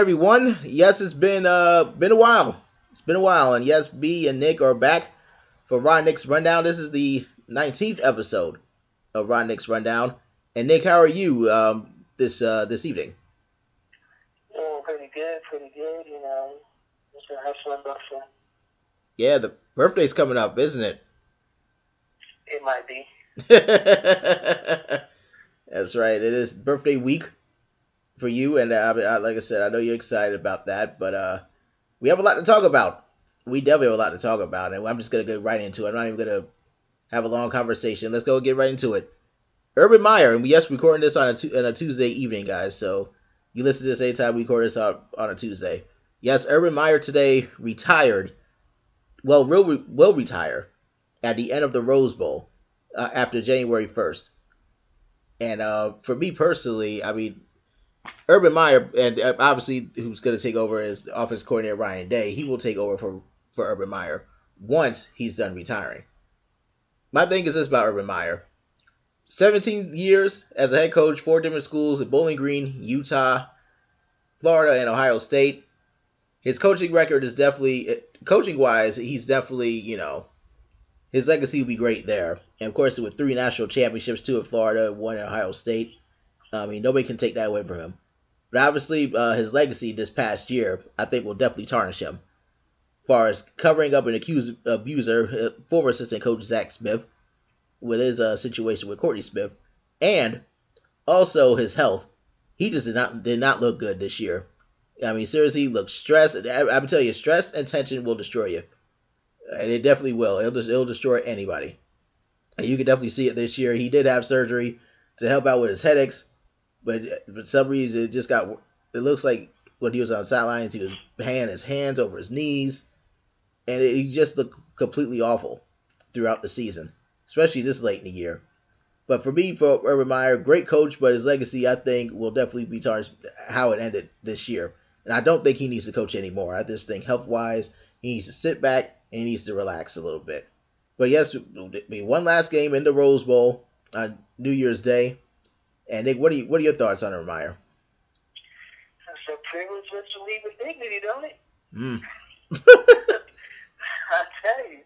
everyone? Yes, it's been uh been a while. It's been a while, and yes, B and Nick are back for Ron Nick's rundown. This is the 19th episode of Ron Nick's rundown. And Nick, how are you um this uh this evening? Oh, pretty good, pretty good. You know, just a hustling bustle. Yeah, the birthday's coming up, isn't it? It might be. That's right. It is birthday week for you, and uh, I, like I said, I know you're excited about that. But uh, we have a lot to talk about. We definitely have a lot to talk about, and I'm just gonna get right into it. I'm not even gonna have a long conversation. Let's go get right into it. Urban Meyer, and we yes, recording this on a, on a Tuesday evening, guys. So you listen to this anytime we record this on, on a Tuesday. Yes, Urban Meyer today retired. Well, will will retire at the end of the Rose Bowl uh, after January 1st. And uh, for me personally, I mean, Urban Meyer, and uh, obviously who's going to take over as offense coordinator Ryan Day, he will take over for, for Urban Meyer once he's done retiring. My thing is this about Urban Meyer 17 years as a head coach, four different schools at Bowling Green, Utah, Florida, and Ohio State. His coaching record is definitely, coaching wise, he's definitely, you know, his legacy will be great there. And of course, with three national championships, two at Florida, one at Ohio State, I mean, nobody can take that away from him. But obviously, uh, his legacy this past year, I think, will definitely tarnish him. As far as covering up an accused abuser, uh, former assistant coach Zach Smith, with his uh, situation with Courtney Smith, and also his health. He just did not did not look good this year. I mean, seriously, he looked stressed. I, I'm tell you, stress and tension will destroy you, and it definitely will. It'll just it'll destroy anybody. And you can definitely see it this year. He did have surgery to help out with his headaches, but uh, for some reason it just got. It looks like when he was on sidelines, he was hand his hands over his knees, and he just looked completely awful throughout the season, especially this late in the year. But for me, for Urban Meyer, great coach, but his legacy, I think, will definitely be tarnished how it ended this year. And I don't think he needs to coach anymore. I just think health wise, he needs to sit back and he needs to relax a little bit. But yes, one last game in the Rose Bowl on New Year's Day. And Nick, what are you, what are your thoughts on Meyer? It's a privilege that you leave with dignity, don't it? Mm. I tell you,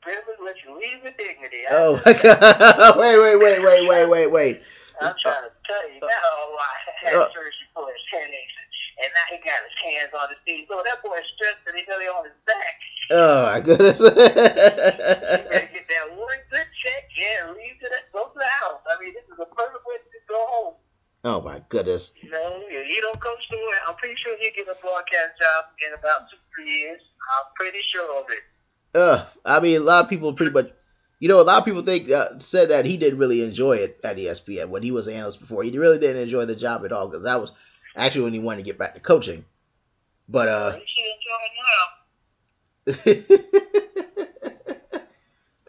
privilege let you leave with dignity. I Oh my God! wait, wait, wait, wait, wait, wait, wait. I'm trying to tell you now why I had Uh, surgery for his headaches, and now he got his hands on his feet. So that boy is stressed that he's really on his back. Oh my goodness! Get that one good check, yeah, leave to that, go to the house. I mean, this is a perfect way to go home. oh my goodness! You know, if he don't coach the way, I'm pretty sure he'll get a broadcast job in about two, three years. I'm pretty sure of it. Uh, I mean, a lot of people pretty much, you know, a lot of people think uh, said that he didn't really enjoy it at ESPN when he was an analyst before. He really didn't enjoy the job at all because that was actually when he wanted to get back to coaching. But uh, he should enjoy it now.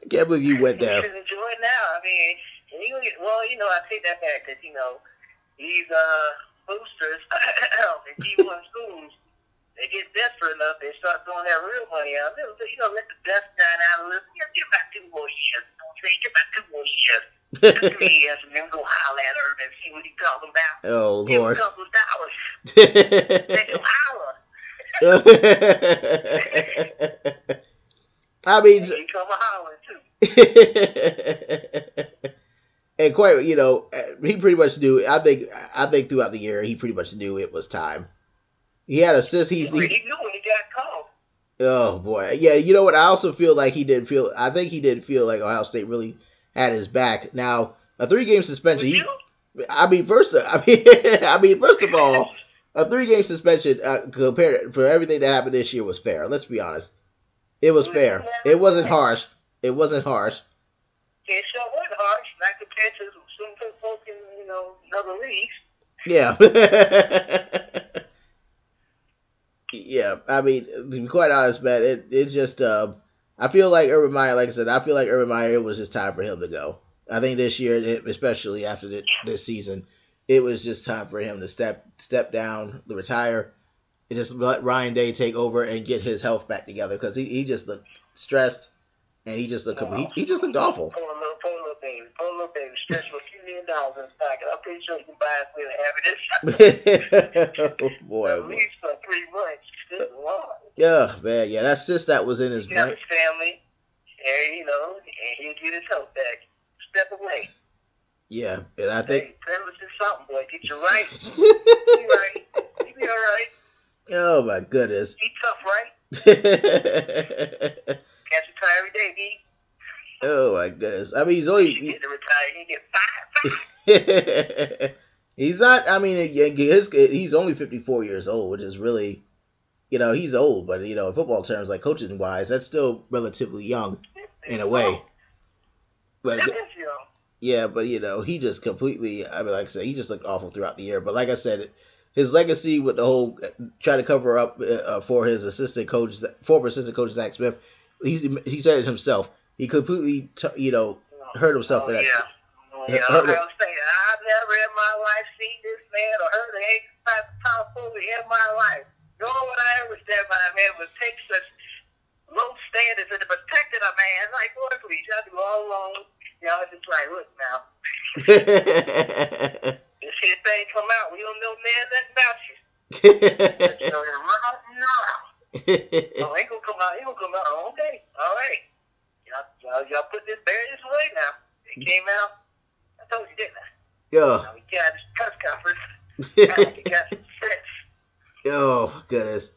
I can't believe you went there. should enjoy it now. I mean, he, well, you know, I take that back because, you know, these uh, boosters and D1 schools, they get desperate enough, they start throwing that real money out. They, you know, let the dust die out a little. Yeah, give back two more years. Don't I'm? Give back two more years. Two, three years, and then go holler at and see what talking about. oh Give Lord. a couple of dollars. Holler. I mean, He come a hollering, too. and quite, you know, he pretty much knew. I think, I think throughout the year, he pretty much knew it was time. He had assists. He's, He, he, he knew when he got called. oh boy, yeah. You know what? I also feel like he didn't feel. I think he didn't feel like Ohio State really had his back. Now, a three-game suspension. He, you? I mean, first, I mean, I mean, first of all, a three-game suspension uh, compared for everything that happened this year was fair. Let's be honest. It was fair. It wasn't harsh. It wasn't harsh. It sure was harsh, not compared to some folk in, you know, other leagues. Yeah. yeah. I mean, to be quite honest, man, it it just um, I feel like Urban Meyer, like I said, I feel like Urban Meyer. It was just time for him to go. I think this year, especially after the, this season, it was just time for him to step step down, to retire, and just let Ryan Day take over and get his health back together because he, he just looked stressed and he just looked he, he just looked awful. Poor little, poor little baby, poor little baby, for a few million dollars in his pocket. I'm pretty sure he can buy us with happiness. oh, boy. At least for three months. Good lord. Yeah, man. Yeah, that cyst that was in his He got his family, and you know, and he'll get his health back. Step away. Yeah, and I think. Hey, privilege is something, boy. Get you right. Be right. You be all right. oh my goodness. Be tough, right? oh Can't retire every day, B. Oh my goodness. I mean, he's You only. get to retire, you get five. five. he's not. I mean, his, he's only 54 years old, which is really, you know, he's old, but you know, in football terms, like coaching wise, that's still relatively young in a way. But That is young. yeah, but you know, he just completely. I mean, like I said, he just looked awful throughout the year. But like I said, his legacy with the whole trying to cover up uh, for his assistant coach, former assistant coach Zach Smith, he's, he said it himself. He completely, t- you know, hurt himself Oh, for that. yeah. Oh, yeah. Hurt- Ohio State. I've never in my life seen this man or heard an eight five tomfoolery in my life. Would I ever stand by a man would take such low standards and protecting a man. Like, boy, please, y'all do all alone. Y'all just like, look now, You see this shit thing come out. We don't know man nothing about you. So, run out and around. Oh, ain't gonna come out. Ain't gonna come out. Okay, all right. Y'all, y'all, y'all put this bear this way now. It came out. I told you, didn't I? yeah. Now we got this press conference. Now we got some sense. Oh goodness.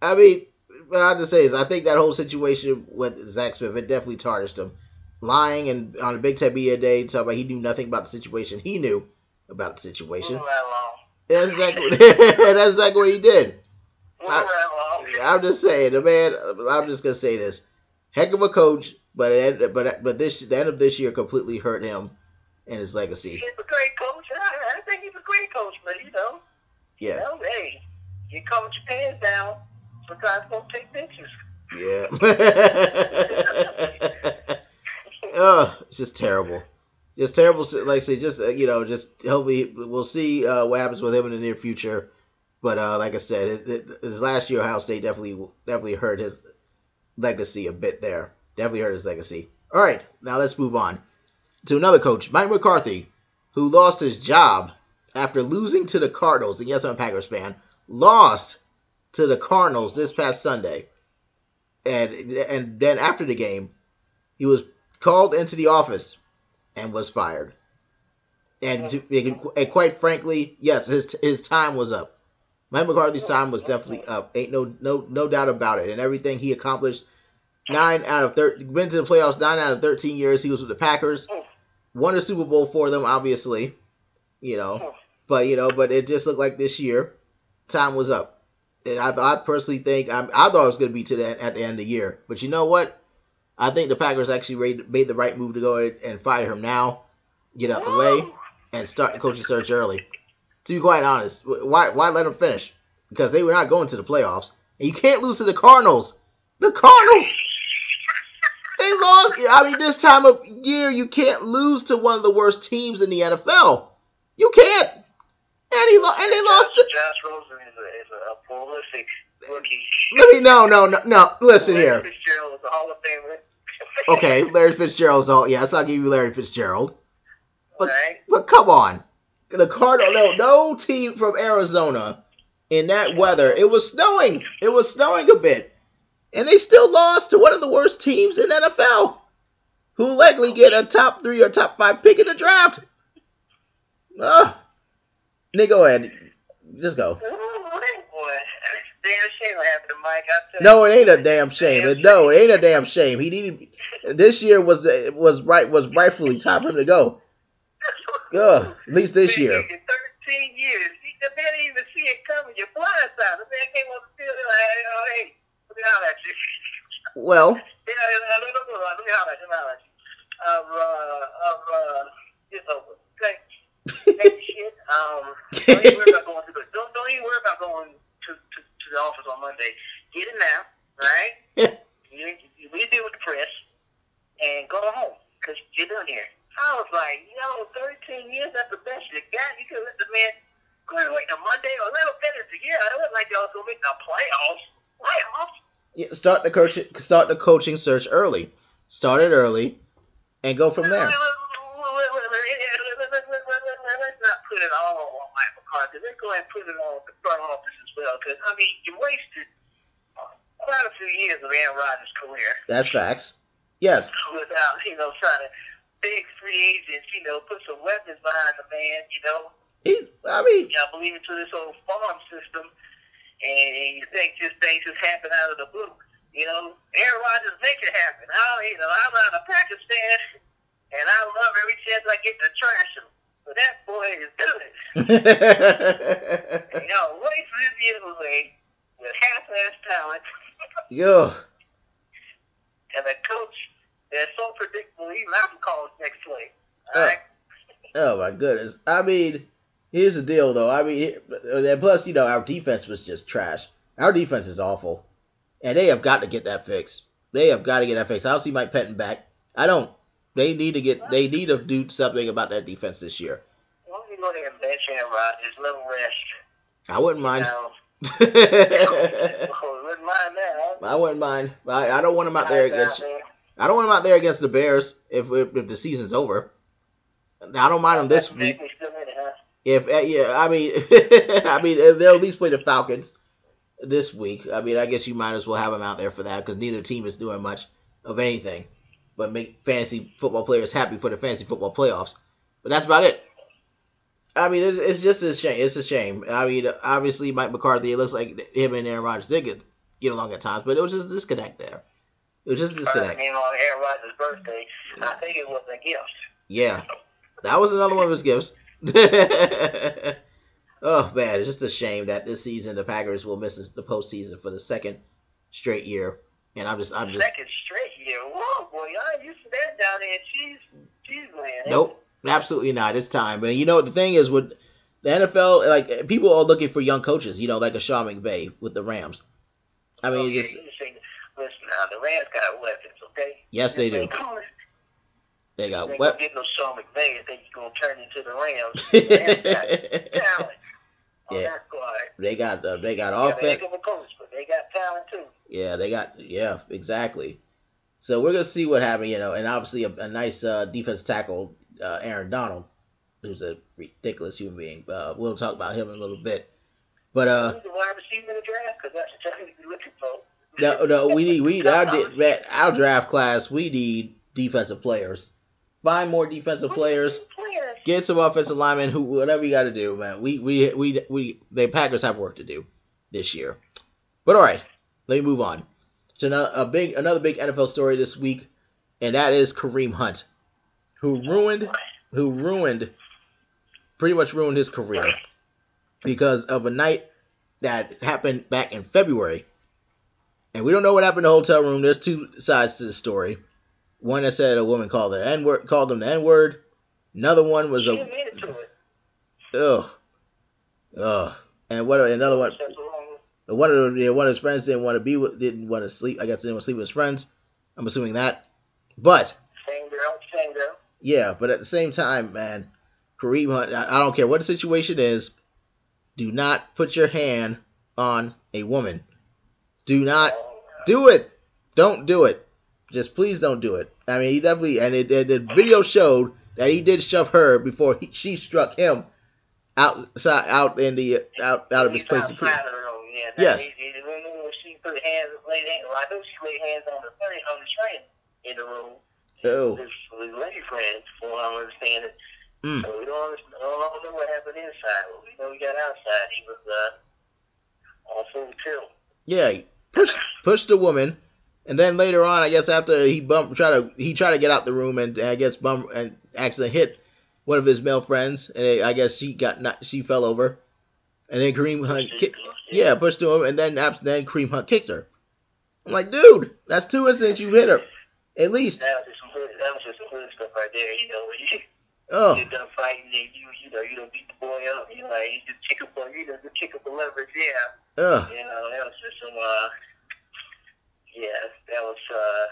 I mean, what I have to say is, I think that whole situation with Zach Smith it definitely tarnished him. Lying and on a Big Ten Media Day, talking about he knew nothing about the situation. He knew about the situation. Move right along. That's exactly that's exactly what he did. I-. I'm just saying, the man. I'm just gonna say this: heck of a coach, but it, but but this the end of this year completely hurt him and his legacy. He's a great coach. I, I think he's a great coach, but you know, you Yeah, know, hey, with your pants down. Sometimes folks take pictures. yeah. oh, it's just terrible. Just terrible. Like I say, just uh, you know, just hopefully we'll see uh, what happens with him in the near future. But uh, like I said, it, it, his last year, Ohio State definitely definitely hurt his legacy a bit there. Definitely hurt his legacy. All right, now let's move on to another coach, Mike McCarthy, who lost his job after losing to the Cardinals. And yes, I'm a Packers fan. Lost to the Cardinals this past Sunday, and and then after the game, he was called into the office and was fired. And, to, and quite frankly, yes, his his time was up. Mike McCarthy's time was definitely up. Ain't no no no doubt about it. And everything he accomplished, nine out of thirteen, been to the playoffs nine out of thirteen years. He was with the Packers, won a Super Bowl for them, obviously, you know. But you know, but it just looked like this year, time was up. And I, I personally think I'm, I thought it was going to be to the at the end of the year. But you know what? I think the Packers actually made, the right move to go and fire him now, get out the way, and start the coaching search early. To be quite honest, why why let him finish? Because they were not going to the playoffs, and you can't lose to the Cardinals. The Cardinals, they lost. I mean, this time of year, you can't lose to one of the worst teams in the NFL. You can't. And he lo- and they lost to. Josh Rosen is a, is a prolific rookie. Let me no no no no. Listen Larry here. Fitzgerald is a Hall of Famer. Okay, Larry Fitzgerald's all. Yes, I'll give you Larry Fitzgerald. But right? but come on, the Cardinal. No no team from Arizona in that weather. It was snowing. It was snowing a bit, and they still lost to one of the worst teams in NFL, who likely get a top three or top five pick in the draft. Ah, Nick, go ahead. Just go. Boy. Damn shame what happened to Mike. I tell No, it ain't a damn shame. No, it ain't a damn shame. He needed. This year was was right was rightfully time for him to go. Ugh, at least this year. 13 years. The man didn't even see it coming. You're blindsided. The man came on the field like, oh, hey, let me holler at you. Well, Yeah, yeah, let me let me holler at you. Let me holler at you. Um, uh, um, uh, it's over. Okay. Hey, shit. Um, don't even worry about going to the, don't, don't even worry about going to, to, to the office on Monday. Get it now, right? you, you, we deal with the press and go home because you're done here. I was like, yo, 13 years, that's the best you got. You could let the man and wait till Monday or a little bit into yeah. I wasn't like y'all was going to make the playoffs. Playoffs? yeah, start the coach start the coaching search early. Start it early, and go from there. Wait, wait, wait, let's go ahead and put it on the front office as well. Because I mean, you wasted quite a few years of Aaron Rodgers' career. That's facts. Yes. Without you know trying to big free agents, you know, put some weapons behind the man, you know. He, I mean, y'all believe into this whole farm system, and you think just things just happen out of the blue. You know, Aaron Rodgers makes it happen. I, you know, I'm a Packers fan, and I love every chance I get to trash him. But that boy is good. you know, wait for this year away with half-ass talent. Yo. And a coach that's so predictable, even I can call it next play. All right. Oh my goodness! I mean, here's the deal, though. I mean, and plus, you know, our defense was just trash. Our defense is awful, and they have got to get that fixed. They have got to get that fixed. I don't see Mike Pettine back. I don't. They need to get. They need to do something about that defense this year. Well, you go there and bench Aaron Rodgers, let him rest. I wouldn't mind. You know, wouldn't mind that. Huh? I wouldn't mind. I, I don't want him out there against. I don't want him out there against the Bears if, if the season's over. I don't mind them this week. If uh, yeah, I mean, I mean they'll at least play the Falcons this week. I mean, I guess you might as well have them out there for that because neither team is doing much of anything but make fantasy football players happy for the fantasy football playoffs. But that's about it. I mean, it's, it's just a shame. It's a shame. I mean, obviously Mike McCarthy. It looks like him and Aaron Rodgers did get, get along at times, but it was just a disconnect there. It was just a disconnect. I mean, on Aaron Rodgers' birthday, I think it was a gift. Yeah, that was another one of his gifts. oh man, it's just a shame that this season the Packers will miss the postseason for the second straight year. And I'm just, I'm just second straight year. Whoa, boy, y'all used to that down there, cheese, cheese land. Nope, absolutely not. It's time. But you know what the thing is with the NFL, like people are looking for young coaches. You know, like a Sean McVay with the Rams. I mean, oh, okay, just listen, listen now, the Rams got weapons, okay? yes, they do. They got They gonna get no Sean McVay think he's gonna turn into the Rams. The Rams got talent on Yeah. They got uh, they got Yeah, offense. a coach, but they got talent too. Yeah, they got yeah, exactly. So we're gonna see what happens, you know, and obviously a, a nice uh, defense tackle, uh, Aaron Donald, who's a ridiculous human being. Uh, we'll talk about him in a little bit. But uh, the wide receiver in the draft? Because that's the time you're looking for. no, no, we need we our our draft class. We need defensive players. Find more defensive players. Players. Get some offensive linemen. Who whatever you got to do, man. We we we we the Packers have work to do this year. But all right, let me move on. So now a big another big NFL story this week, and that is Kareem Hunt, who ruined who ruined pretty much ruined his career because of a night that happened back in February. And we don't know what happened in the hotel room. There's two sides to the story. One that said a woman called her N word, called him the N word. Another one was She a admitted to it. ugh, ugh. And what another one? One of the, one of his friends didn't want to be with, didn't want to sleep. I guess didn't want to sleep with his friends. I'm assuming that. But Same girl, same girl. yeah, but at the same time, man, Kareem Hunt. I, I don't care what the situation is. Do not put your hand on a woman. Do not oh, do it. Don't do it. Just please don't do it. I mean, he definitely and it, it, the video showed that he did shove her before he, she struck him outside out in the out out of his He's place. of peace. outside of the room, yeah. Yes. He, he, she put hands, laid hands, well, I know she laid hands on the train, on the train in the room. Oh, This was lady friends, from what I'm understanding. Mm. So we don't, understand, don't know what happened inside, but we know we got outside. He was uh, on full tilt. yeah. He pushed pushed the woman, and then later on, I guess after he bumped, try to he tried to get out the room, and I guess bump and accidentally hit one of his male friends, and I guess she got not she fell over, and then Kareem Hunt kicked, yeah pushed to him, and then then Kareem Hunt kicked her. I'm like, dude, that's two incidents you hit her, at least. That was just some that was just some hood stuff right there. You know, when you Oh, get done fighting and you, you know, you don't beat the boy up. You know, you just kick up, you know, just kick up the leverage. Yeah. ugh. You know, that was just some, uh, yeah, that was, uh,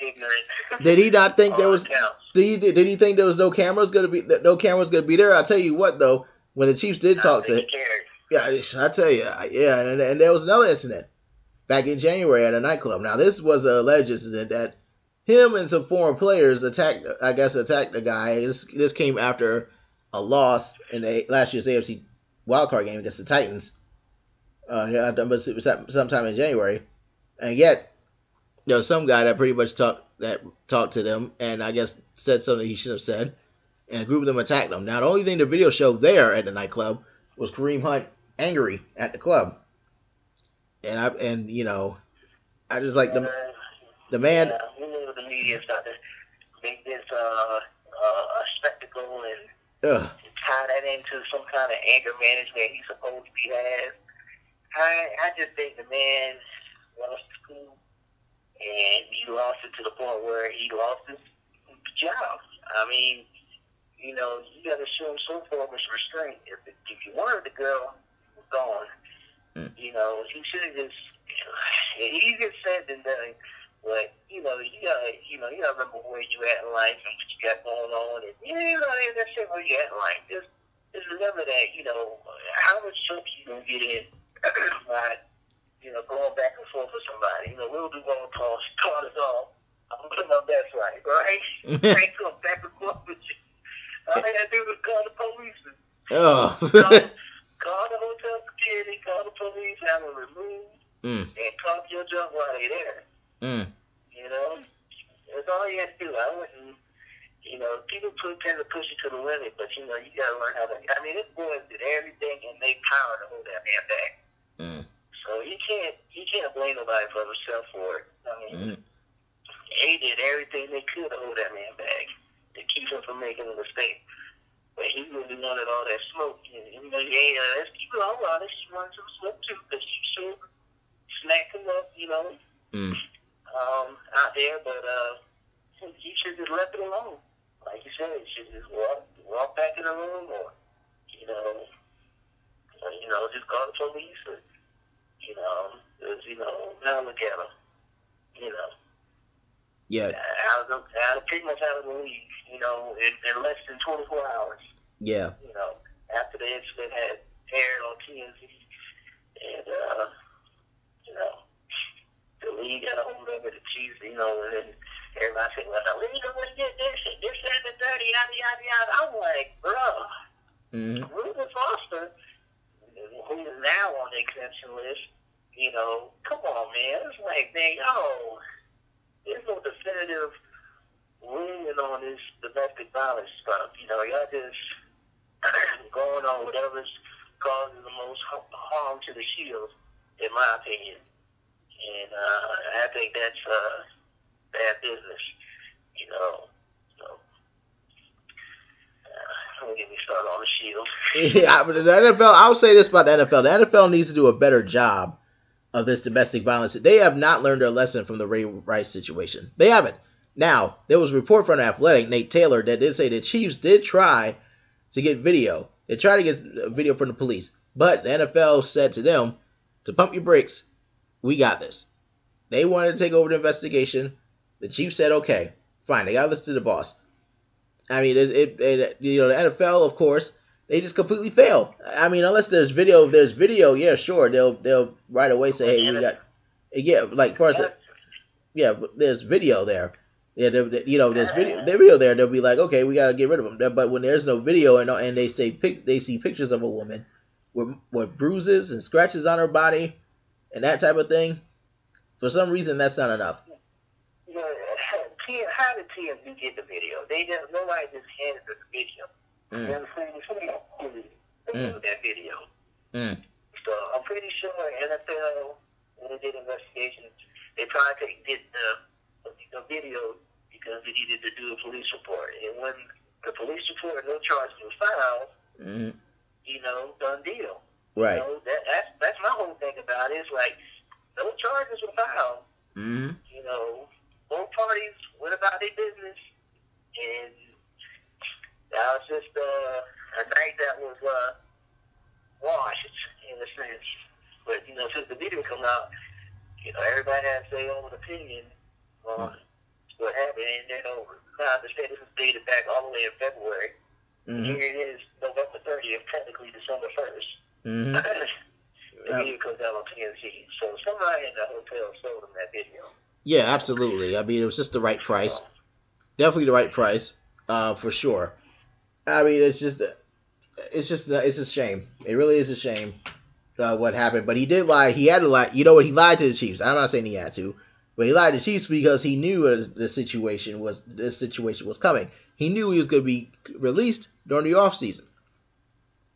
ignorant. Did he not think there was? accounts. Did he, did he think there was no cameras gonna be that no cameras gonna be there? I'll tell you what though, when the Chiefs did talk to cared. Yeah, I tell you, yeah, and, and there was another incident back in January at a nightclub. Now this was an alleged incident that him and some former players attacked. I guess attacked the guy. This this came after a loss in the last year's AFC wildcard game against the Titans. Uh, yeah, but it was sometime in January, and yet there was some guy that pretty much talked that talked to them, and I guess said something he should have said, and a group of them attacked them. Now the only thing the video showed there at the nightclub was Kareem Hunt angry at the club, and I and you know, I just like the the man. Yeah, you know the media started to make this uh, uh, a spectacle and Ugh. tie that into some kind of anger management he's supposed to be has. I I just think the man lost school and he lost it to the point where he lost his job. I mean, you know, you got to show some form of restraint. If if you wanted the girl gone, Mm. you know, he should have just. Easier said than done. But you know, you gotta, you know, you gotta remember where you at in life and what you got going on, and you know, that's shit where you at in life. Just, just remember that, you know, how much trouble you gonna get in by, you know, going back and forth with somebody. You know, we'll do wrong calls, call us all. I'm putting my best right, right? Going back and forth with you. All I gotta do is call the police. and Oh. Call, call the hotel security, call the police, have them removed, mm, and call your junk while they're there. mm, You know, that's all you have to do. I wouldn't, you know, people put, tend to push you to the limit, but you know, you gotta learn how to. I mean, this boys did everything in their power to hold that man back. mm, So you can't, you can't blame nobody for himself for it. I mean, mm. they did everything they could to hold that man back to keep him from making a mistake. But he really wanted all that smoke. And, you know, yeah, let's keep it all honest. He wanted some smoke too, because he should snack him up, you know, Mm. um, out there. But uh, he should just left it alone. Like you said, he should just walk, walk back in the room, or you know, or, you know, just call the police, or you know, just, you know, now look at him, you know Yeah, out of out of pretty much out of the league, you know, in, in less than 24 hours. yeah, You know, after the incident had aired on TNT, and uh, you know, the league got a hold of it, the Chiefs, you know, and then everybody said, "Well, the league already did this, and this, that, and the thirty, yada, yada, yada." I'm like, bruh, mm, Reuben Foster, who is now on the exemption list, you know, come on, man. It's like, man, yo, there's no definitive ruling on this domestic violence stuff. You know, y'all just going on whatever's causing the most harm to the shield, in my opinion. And uh, I think that's uh, bad business, you know. So, uh, don't get me started on the shield. yeah. But the NFL, I'll say this about the NFL: the NFL needs to do a better job of this domestic violence. They have not learned their lesson from the Ray Rice situation. They haven't. Now, there was a report from Athletic, Nate Taylor, that did say the Chiefs did try to get video. They tried to get video from the police, but the NFL said to them to pump your brakes. We got this. They wanted to take over the investigation. The Chiefs said, okay, fine. They got listen to the boss. I mean, it, it, it, you know, the NFL, of course, they just completely fail. I mean, unless there's video, if there's video, yeah, sure, they'll they'll right away say, hey, we got, yeah, like first, yeah, there's video there. Yeah, they- they- you know, there's uh, video, there's video there. They'll be like, okay, we gotta get rid of them. But when there's no video and and they say pic, they see pictures of a woman with with bruises and scratches on her body and that type of thing. For some reason, that's not enough. you know, how did TMZ get the video? They just nobody just handed the video. You Mm, what I'm saying? Somebody Mm. that video. mm, So I'm pretty sure NFL when they did investigations, they tried to get the the video because they needed to do a police report. And when the police report, no charges were filed, mm, you know, done deal. right. You know, that, that's that's my whole thing about it. It's like no charges were filed. Mm, you know, both parties went about their business, and that was just uh, a night that was uh, washed in a sense. But you know, since the video come out, you know, everybody has their own opinion on what happened, and you know, now the state is dated back all the way in February. mm, Here it is, November 30th, technically December 1st. mm. the video comes out on TNT. So somebody in the hotel sold them that video. Yeah, absolutely. I mean, it was just the right price. Definitely the right price, uh, for sure. I mean, it's just it's just it's a shame. It really is a shame uh, what happened. But he did lie. He had to lie. You know what? He lied to the Chiefs. I'm not saying he had to, but he lied to the Chiefs because he knew the situation was this situation was coming. He knew he was going to be released during the off season.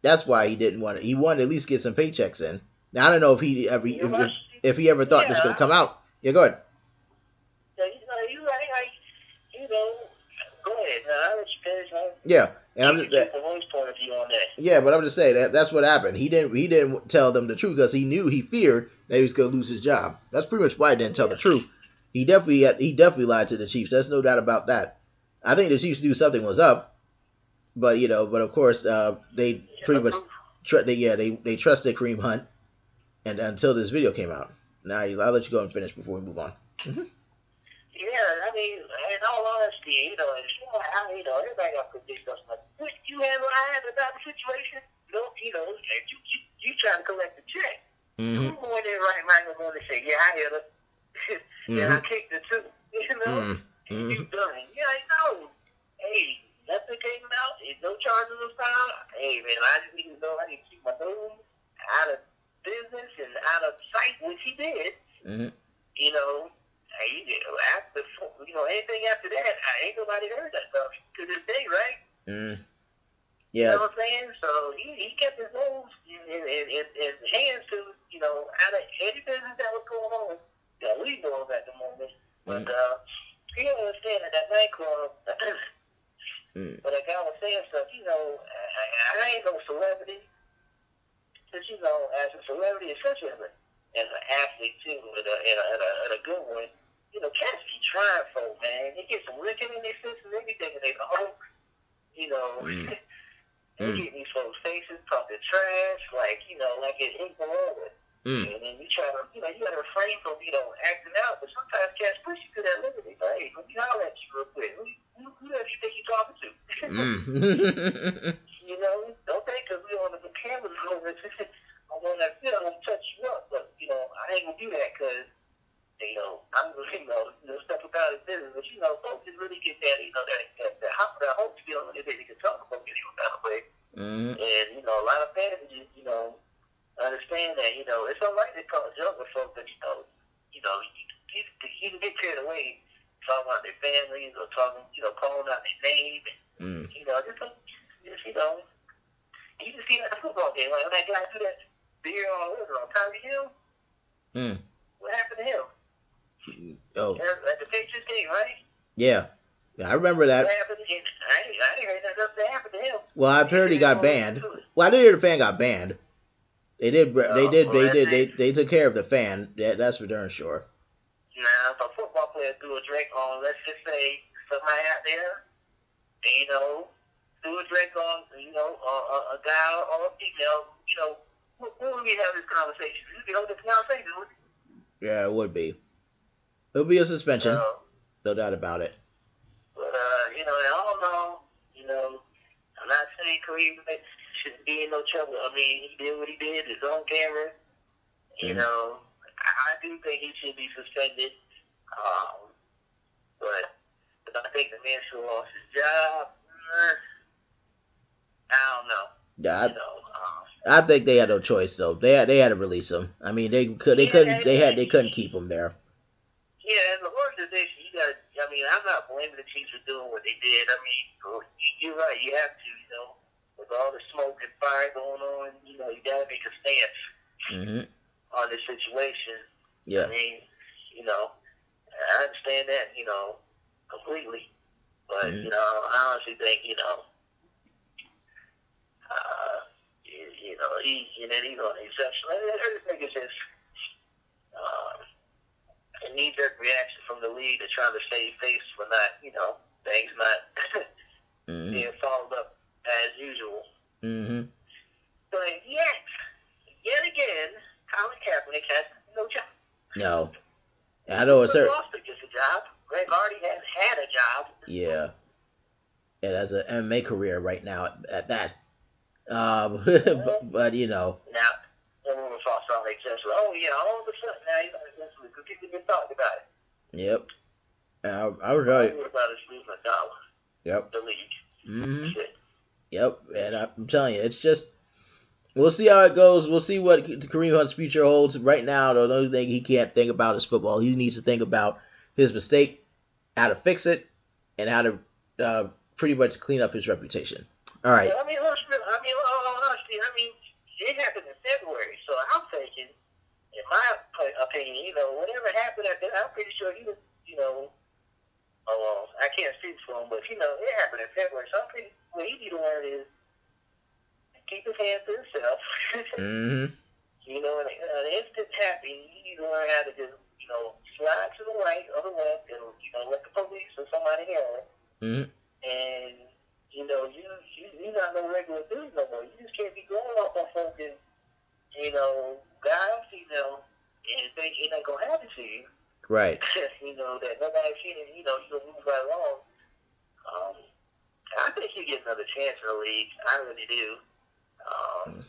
That's why he didn't want it. He wanted to at least get some paychecks in. Now I don't know if he ever if, if, if he ever thought yeah. this was going to come out. Yeah, go ahead. Yeah, you know, you right, like, you know, go ahead. Now, yeah. And I'm just, that, yeah, but I'm just saying that that's what happened. He didn't he didn't tell them the truth because he knew he feared that he was going to lose his job. That's pretty much why he didn't tell the truth. He definitely had, he definitely lied to the Chiefs. There's no doubt about that. I think the Chiefs knew something was up, but you know, but of course uh, they pretty much tr- they yeah they they trusted Kareem Hunt, and until this video came out. Now I'll let you go and finish before we move on. Mm-hmm. Yeah, I mean, in all honesty, you know, it's, you know, everybody got predict us like, you have, what I have about the situation. Know, you know, you you, you trying to collect the check. Mm-hmm. Going in right, right, and going to say, yeah, I hit it, mm-hmm. and I kicked it too. You know, mm-hmm. you done it. Yeah, I know. Hey, nothing came out. No charges was found. Hey, man, I just need to know I need to keep my nose out of business and out of sight, which he did. Mm-hmm. You know, Hey, after you know anything after that, I ain't nobody heard that stuff to this day, right? Mm. Yeah. You know what I'm saying? So he, he kept his nose in, in, in, in hands to you know out of any business that was going on that we know of at the moment. But mm. uh, he understand that that night club. mm. But like I was saying stuff, you know, I, I ain't no celebrity. But you know, as a celebrity, especially as, a, as an athlete too, and a, and a, and a, and a good one, you know, cats be trying for, man. They get some licking in their they be thinking they the Hulk. You know, mm. they mm. get these folks' faces, talking trash, like, you know, like it ain't going over. Mm. And then you try to, you know, you got to refrain from, you know, acting out. But sometimes cats push you to that limit. They say, hey, let me holler at you real quick. Who, who, who does you think you're talking to? mm. you know, don't think because we on the cameras over, I want to, you know, touch you up. But, you know, I ain't going to do that because you know, I'm, you know, you know, stuff about his business, but you know, folks just really get that, you know, that that that, that hope feeling that they can talk about it any kind of way. Mm-hmm. And you know, a lot of fans, you, you know, understand that, you know, it's all right to call joke with folks, but you know, you know, you, you, you can get carried away talking about their families or talking, you know, calling out their name, and mm. you know, just, just you know, you just see that football game, like when that guy threw that beer on over on Tyreek Hill. Mm. What happened to him? Oh. At the Patriots game, right? Yeah. Yeah, I remember that. I, I heard that happened to him. Well, I've heard he got banned. Well, I did hear the fan got banned. They did. They oh, did. They did. They, they took care of the fan. That's for darn sure. Now, if a football player threw a drink on, let's just say somebody out there, you know, threw a drink on, you know, a, a, a guy or a female, you know, who would we have this conversation? You know, this conversation. Yeah, it would be. It'll be a suspension. Uh, no doubt about it. But, uh, you know, I don't know. You know, I'm not saying Kareem shouldn't be in no trouble. I mean, he did what he did. His own camera. You mm-hmm. know, I, I do think he should be suspended. Um, but, but I think the man should lost his job. Uh, I don't know. Yeah, I, you know, um, I think they had no choice though. They had they had to release him. I mean, they could they yeah, couldn't they had they couldn't keep him there. Yeah, as an organization, you got. I mean, I'm not blaming the Chiefs for doing what they did. I mean, you're right. You have to, you know, with all the smoke and fire going on, you know, you got to make a stance mm-hmm. on the situation. Yeah. I mean, you know, I understand that, you know, completely. But mm-hmm. you know, I honestly think, you know, uh, you, you know, he, you know, he's on the exception. I think it's just. Uh, a knee jerk reaction from the league to trying to save face for not, you know, things not mm-hmm. being followed up as usual. Mm-hmm. But yet, yet again, Colin Kaepernick has no job. No. I know it's lost to get a job. Greg Hardy has had a job. Yeah. And has an MMA career right now at, at that. Um, but, but, you know. Now, everyone thought something like this. Oh, yeah, all of a sudden now you because people been talking about it. Yep. I, I was right. About is losing a dollar. Yep. The league. Mm-hmm. Shit. Yep, and I'm telling you, it's just we'll see how it goes. We'll see what Kareem Hunt's future holds. Right now, the only thing he can't think about is football. He needs to think about his mistake, how to fix it, and how to uh, pretty much clean up his reputation. All right. I mean, I mean, honestly, I mean, it happened in February, so I'm thinking, in my opinion, you know, whatever happened at that, I'm pretty sure he was, you know, oh, well, I can't speak for him, but you know, it happened in February, so I'm pretty. What he need to learn is keep his hands to himself. mm-hmm. You know, an, an instant happy, you need to learn how to just, you know, slide to the right or the left, and you know, let the police or somebody handle it. Mm-hmm. And you know, you you you're not no regular dude no more. You just can't be going off on something, you know, guy or female, and think it ain't gonna happen to you. Right. you know that nobody seen it. You know, you gonna move right along. Um, I think he gets another chance in the league. I really do. Um,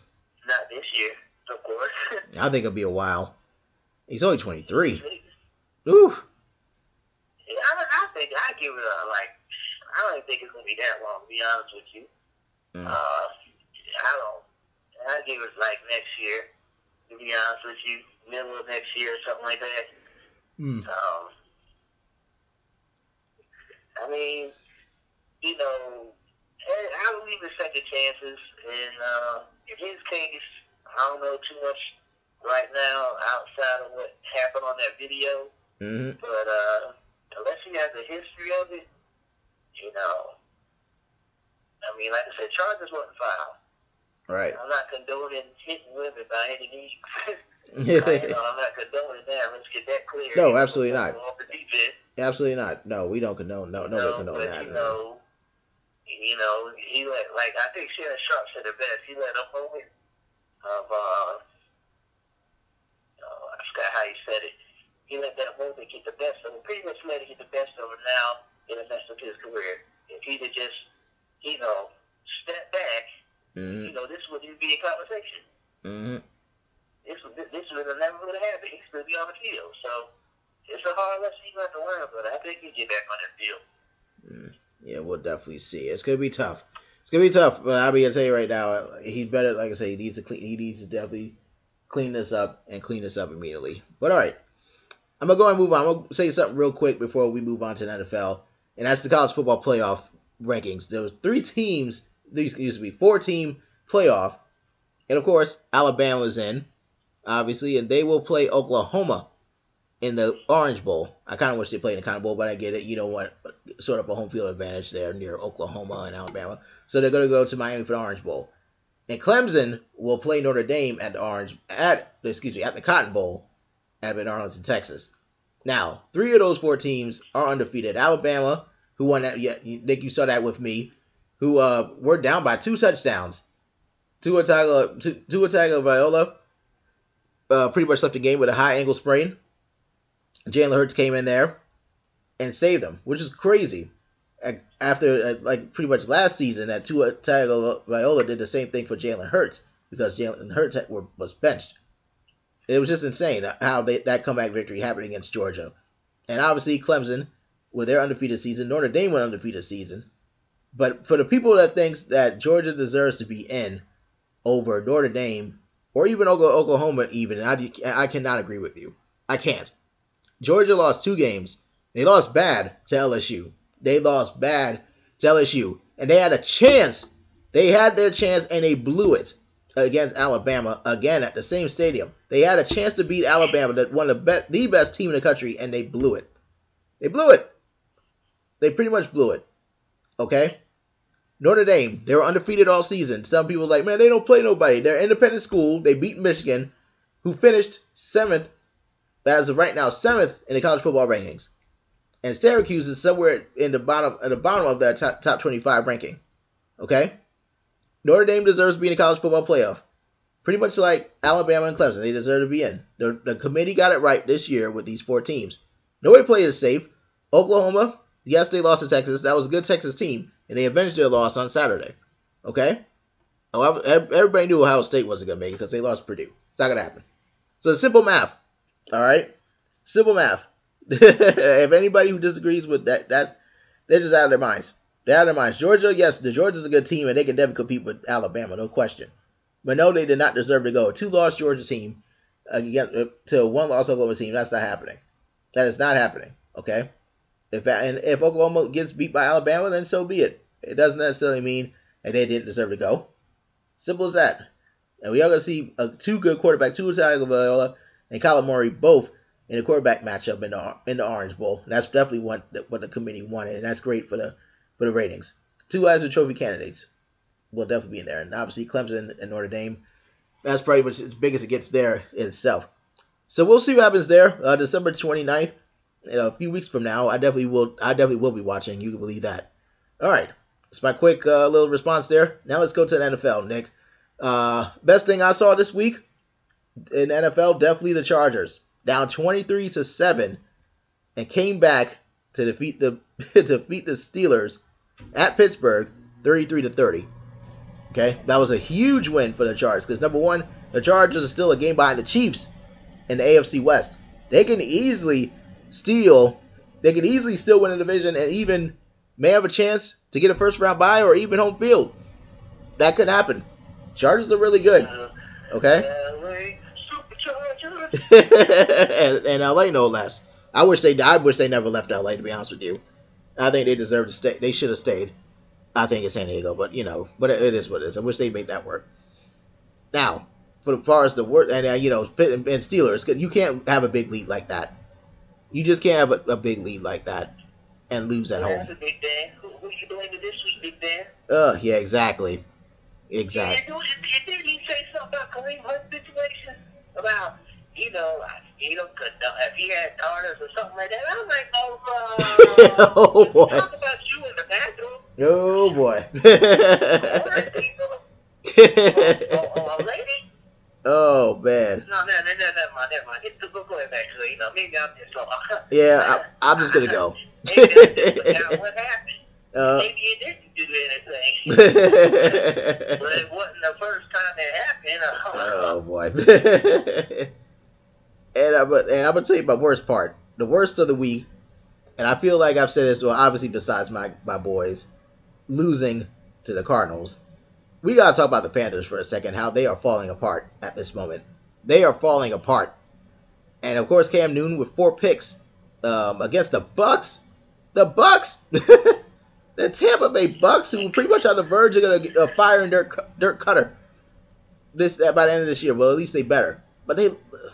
not this year, of course. I think it'll be a while. He's only 23. Ooh. I, I think I give it a, like, I don't think it's going to be that long, to be honest with you. Mm. Uh, I don't. I give it like next year, to be honest with you, middle of next year or something like that. Mm. Um, I mean, you know, I believe in second chances. And uh, in his case, I don't know too much right now outside of what happened on that video. Mm-hmm. But uh, unless he has a history of it, you know, I mean, like I said, charges wasn't filed. Right. I'm not condoning hitting women by any means. you know, I'm not condoning that. Let's get that clear. No, absolutely not. Off the deep end. Absolutely not. No, we don't condone. No, no, condone but, that. You know, you know, he let like I think Shannon Sharpe said it best. He let a moment of uh, oh, I forgot how he said it. He let that moment get the best of him. Pretty much let it get the best of him. Now it messed up his career. If he'd have just, you know, step back, mm-hmm. you know, this would be a conversation. Mm-hmm. This would this would have never would have happened. He'd still be on the field. So it's a hard lesson you have to learn, but I think he'll get back on the field. Mm. Yeah, we'll definitely see. It's gonna be tough. It's gonna be tough, but I'll be gonna tell you right now, he better, like I say, he needs to clean. He needs to definitely clean this up and clean this up immediately. But all right, I'm gonna go and move on. I'm gonna say something real quick before we move on to the NFL, and that's the college football playoff rankings. There was three teams. There used to be four team playoff, and of course Alabama's in, obviously, and they will play Oklahoma in the Orange Bowl. I kind of wish they played in the Cotton Bowl, but I get it. You don't want sort of a home field advantage there near Oklahoma and Alabama. So they're going to go to Miami for the Orange Bowl. And Clemson will play Notre Dame at the Orange at excuse me at the Cotton Bowl at in Arlington, Texas. Now, three of those four teams are undefeated. Alabama, who won that, yeah, Nick, you saw that with me, who uh were down by two touchdowns. Tua Tagovailoa, Tua Tagovailoa, uh, pretty much left the game with a high ankle sprain. Jalen Hurts came in there and saved them, which is crazy. After like pretty much last season, that Tua Tagovailoa did the same thing for Jalen Hurts because Jalen Hurts was benched. It was just insane how they, that comeback victory happened against Georgia, and obviously Clemson with their undefeated season, Notre Dame with undefeated season. But for the people that thinks that Georgia deserves to be in over Notre Dame or even Oklahoma, even I, I cannot agree with you. I can't. Georgia lost two games. They lost bad to LSU. They lost bad to LSU. And they had a chance. They had their chance and they blew it against Alabama again at the same stadium. They had a chance to beat Alabama, that one of the, be- the best team in the country, and they blew it. They blew it. They pretty much blew it. Okay? Notre Dame, they were undefeated all season. Some people like, man, they don't play nobody. They're independent school. They beat Michigan, who finished seventh as of right now seventh in the college football rankings, and Syracuse is somewhere in the bottom at the bottom of that top, top 25 ranking. Okay, Notre Dame deserves to be in the college football playoff, pretty much like Alabama and Clemson. They deserve to be in. The, the committee got it right this year with these four teams. Nobody played it safe. Oklahoma, yes, they lost to Texas. That was a good Texas team, and they avenged their loss on Saturday. Okay, oh, everybody knew Ohio State wasn't gonna make it because they lost Purdue. It's not gonna happen. So simple math. All right, simple math. if anybody who disagrees with that, that's they're just out of their minds. They're out of their minds. Georgia. Yes, the Georgia's a good team and they can definitely compete with Alabama, no question. But no, they did not deserve to go. Two-loss Georgia team uh, against uh, to one loss Oklahoma team. That's not happening. That is not happening. Okay. If and if Oklahoma gets beat by Alabama, then so be it. It doesn't necessarily mean that they didn't deserve to go. Simple as that. And we are going to see uh, two good quarterbacks, Tua Tagovailoa and Kyler Murray, both in the quarterback matchup in the in the Orange Bowl. And that's definitely what what the committee wanted, and that's great for the for the ratings. Two Heisman Trophy candidates will definitely be in there, and obviously Clemson and Notre Dame. That's pretty much as big as it gets there in itself. So we'll see what happens there. Uh, December 29th, a few weeks from now, I definitely will. I definitely will be watching. You can believe that. All right, that's my quick uh, little response there. Now let's go to the NFL, Nick. Uh, best thing I saw this week in NFL, definitely the Chargers, down 23 to seven, and came back to defeat the to defeat the Steelers at Pittsburgh, 33 to 30. Okay, that was a huge win for the Chargers because number one, the Chargers are still a game behind the Chiefs in the AFC West. They can easily steal, they can easily still win the division and even may have a chance to get a first round bye or even home field. That could happen. Chargers are really good. Okay. and, and LA no less. I wish they I wish they never left LA to be honest with you. I think they deserve to stay. They should have stayed. I think it's San Diego, but you know, but it, it is what it is. I wish they made that work. Now, for as far as the work, and uh, you know, and Steelers, you can't have a big lead like that. You just can't have a, a big lead like that and lose at home. Big Dan. Who, who you blaming this week, Big Dan? Uh, yeah, exactly, exactly. Yeah, dude, didn't he say something about Kareem Hunt situation about you know, you know, if he had daughters or something like that. I'm like, oh, uh, oh boy. Talk about you in the bathroom. Oh boy. oh, lady. Oh man. No, no, no, no, never mind, never mind. It's the book going back to you know, maybe I'm just uh, Yeah, I, I'm just gonna go. maybe that's what happened. Uh, maybe you didn't do anything. but it wasn't the first time it happened. Uh, oh boy. and I but and I'm gonna tell you my worst part. The worst of the week, and I feel like I've said this. Well, obviously besides my my boys losing to the Cardinals, we gotta talk about the Panthers for a second. How they are falling apart at this moment. They are falling apart, and of course Cam Newton with four picks um, against the Bucks. The Bucks. the Tampa Bay Bucks, who are pretty much on the verge of gonna uh, firing Dirk Dirk Koetter this by the end of this year. Well, at least they better. But they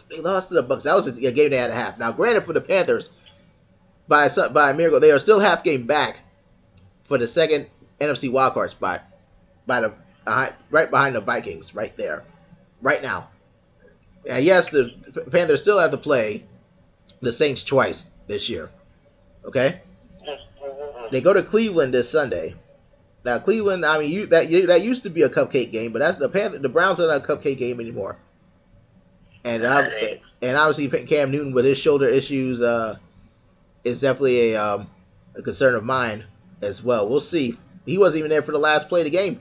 they lost to the Bucks. That was a game they had a half. Now, granted, for the Panthers, by a, by a miracle, they are still half game back for the second NFC wildcard spot, by the uh, right behind the Vikings, right there, right now. And yes, the Panthers still have to play the Saints twice this year. Okay, they go to Cleveland this Sunday. Now Cleveland, I mean, you, that that used to be a cupcake game, but that's the Panther, the Browns are not a cupcake game anymore. And I, and obviously Cam Newton with his shoulder issues uh, is definitely a um, a concern of mine as well. We'll see. He wasn't even there for the last play of the game.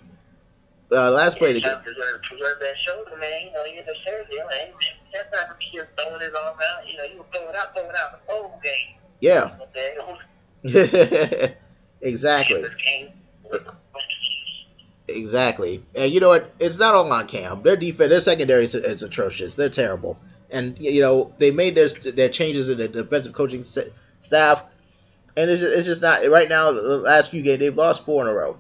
Uh, last play of the game. Preserve, preserve that shoulder, man. You know, you're the man. That's not just throwing his arm out. You know, you were throwing out, throwing out the whole game. Yeah. Okay. exactly. Exactly. And you know what? It's not all on Cam. Their defense, their secondary is, is atrocious. They're terrible. And you know they made their their changes in the defensive coaching staff, and it's just, it's just not right now. The last few games they've lost four in a row,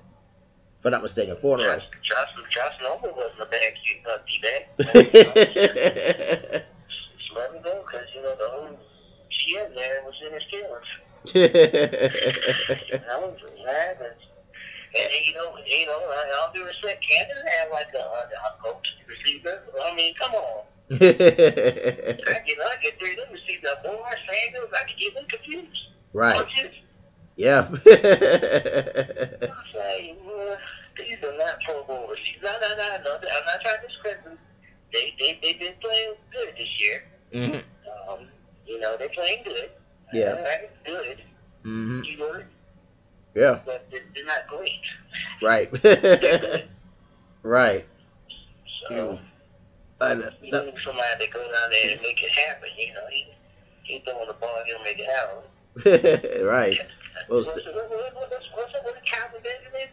if I'm not mistaken, four in a row. Josh, Josh Noble wasn't a bad uh, D-back. Let him go because you know the whole shit there was in his feelings. That was that. And, and you know, you know, all due respect, Cam doesn't like a, a coach receiver. I mean, come on. I get, I get three of them receivers. Moore, Sanders, I can get them confused. right. Funchess. Yeah. I say, well, these are not Pro Bowl receivers. No, no, no, no. I'm not trying to discredit them. They, they, they've been playing good this year. hmm Um, you know, they're playing good. Yeah. Uh, good. hmm Keyword, Yeah. but they're, they're not great. Right. Right. So, you uh, need somebody to go down there and make it happen. You know, he, he throwing the ball, he'll make it happen. right. What's What's, the- what, what, what, what's, what's up with Kelvin Benjamin?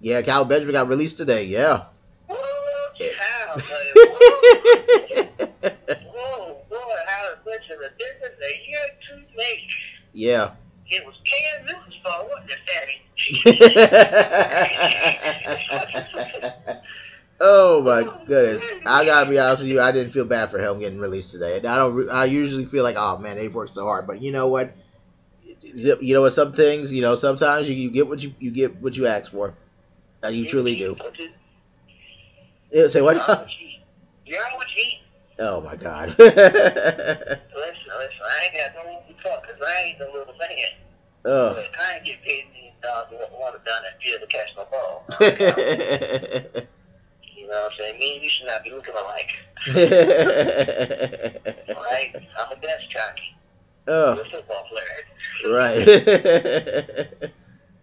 Yeah, Cal Benjamin got released today. Yeah. Whoa, Yeah. Buddy. Whoa, whoa, boy, how of a difference a year to make. yeah. It was Cam Newton's fault, wasn't it, Daddy? oh my goodness! I gotta be honest with you. I didn't feel bad for him getting released today. I don't. I usually feel like, oh man, they've worked so hard. But you know what? You know what? Some things, you know, sometimes you, you get what you you get what you ask for. And you truly do. Yeah, say what? You know what oh my god. Listen, listen, I ain't got no room to talk because I ain't no little man. oh. But I ain't get paid million dollars to water down that field to catch no ball. you know what I'm saying? Me and you should not be looking alike. Alright? I'm a desk jockey. Oh, You're a football player. right.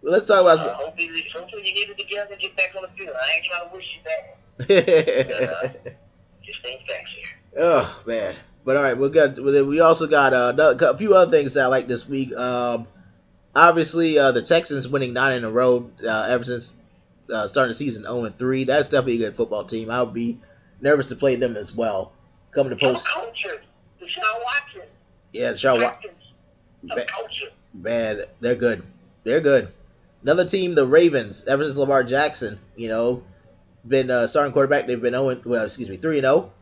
well, let's talk Uh, about. Some... hopefully, hopefully you get it together and get back on the field. I ain't trying to wish you back. Just ain't facts here. oh man, but all right, we got we also got uh, a few other things that I like this week. Um, obviously, uh, the Texans winning nine in a row uh, ever since uh, starting the season zero and three. That's definitely a good football team. I would be nervous to play them as well. Coming to post, culture. Deshaun Watson. Yeah, Wa- Ba- man, they're good. They're good. Another team, the Ravens. Ever since Lamar Jackson, you know, been uh, starting quarterback. They've been 0, well, excuse me, three and 0,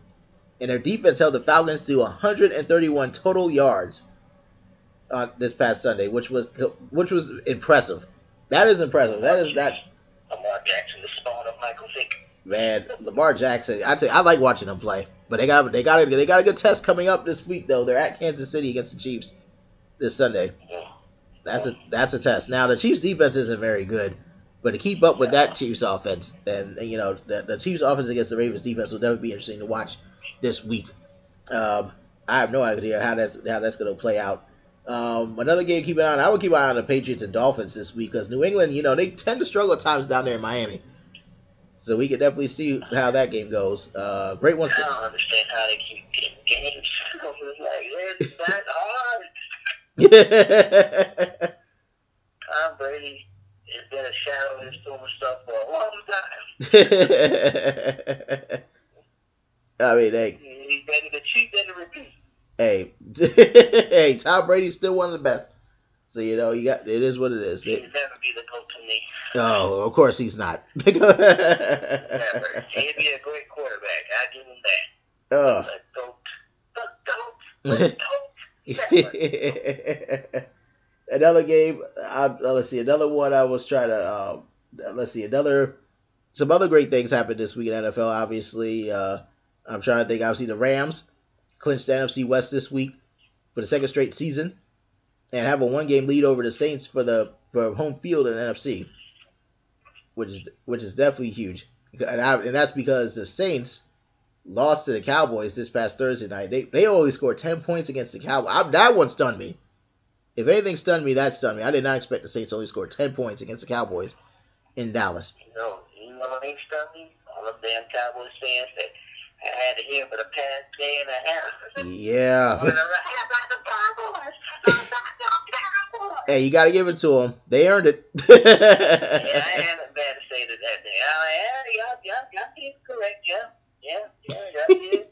and their defense held the Falcons to 131 total yards uh, this past Sunday, which was which was impressive. That is impressive. That is that Lamar Jackson, the spawn of Michael Vick. man. Lamar Jackson. I tell you, I like watching him play, but they got they got a, they got a good test coming up this week though. They're at Kansas City against the Chiefs this Sunday. That's a that's a test. Now the Chiefs defense isn't very good, but to keep up with that Chiefs offense, and you know the, the Chiefs offense against the Ravens defense will definitely be interesting to watch this week. Um, I have no idea how that's how that's going to play out. Um, another game to keep an eye on. I would keep an eye on the Patriots and Dolphins this week because New England, you know, they tend to struggle at times down there in Miami. So we can definitely see how that game goes. Uh, great ones. I don't understand how they keep getting games. Like, it's that hard. Tom Brady has been a shadow of his former stuff for a long time. I mean, hey, He's better to cheat than to repeat. hey, hey, Tom Brady's still one of the best. So you know, you got it is what it is. It- never be the GOAT to me. oh, of course he's not. Never. He'll be a great quarterback. I give him that. oh. The GOAT. The GOAT. The GOAT. another game. I, uh, let's see. Another one. I was trying to. Um, let's see. Another. Some other great things happened this week in NFL. Obviously, uh, I'm trying to think. Obviously, the Rams clinched the NFC West this week for the second straight season, and have a one-game lead over the Saints for the for home field in the NFC, which is which is definitely huge. And, I, and that's because the Saints lost to the Cowboys this past Thursday night. They they only scored ten points against the Cowboys. I, that one stunned me. If anything stunned me, that stunned me. I did not expect the Saints only scored ten points against the Cowboys in Dallas. Know, you know what ain't stuck me? All them damn Cowboys fans that I had to hear for the past day and a half. Yeah. hey, you got to give it to them. They earned it. Yeah, I haven't bad to say to that day. I, yeah, yeah, yeah, yeah, correct. Yeah, yeah, yeah, yeah, yeah.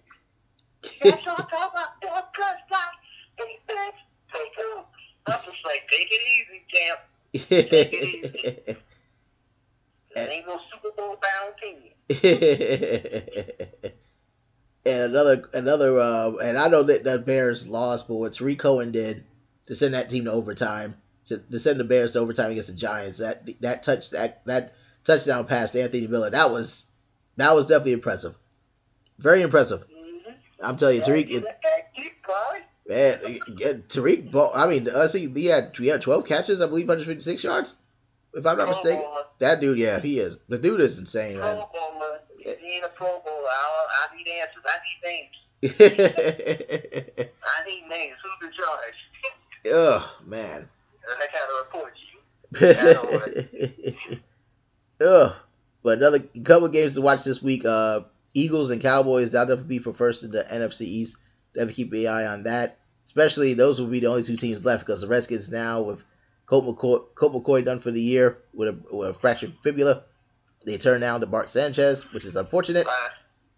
That's what I'm talking about. Don't cuss, guys. Defense, take off. I'm just like, take it easy, champ. There ain't no Super Bowl bound team. and another another uh, and I know that the Bears lost, but what Tarik Cohen did to send that team to overtime, to, to send the Bears to overtime against the Giants, that that touch that that touchdown pass to Anthony Miller, that was that was definitely impressive, very impressive. Mm-hmm. I'm telling you, Tarik, it, man, get- Tarik, ball, I mean, see, he had he had 12 catches, I believe, 156 yards, if I'm not mistaken. That dude, yeah, he is. The dude is insane, man. Pro Bowler. If he ain't a Pro Bowler, I, I need answers. I need names. I need names. Who's in charge? oh man. I report you. Ugh. But another couple games to watch this week. Uh, Eagles and Cowboys. That'll definitely be for first in the NFC East. Definitely keep an eye on that. Especially those will be the only two teams left because the Redskins now with Colt McCoy, Colt McCoy done for the year with a, with a fractured fibula. They turn down to Mark Sanchez, which is unfortunate. Bye.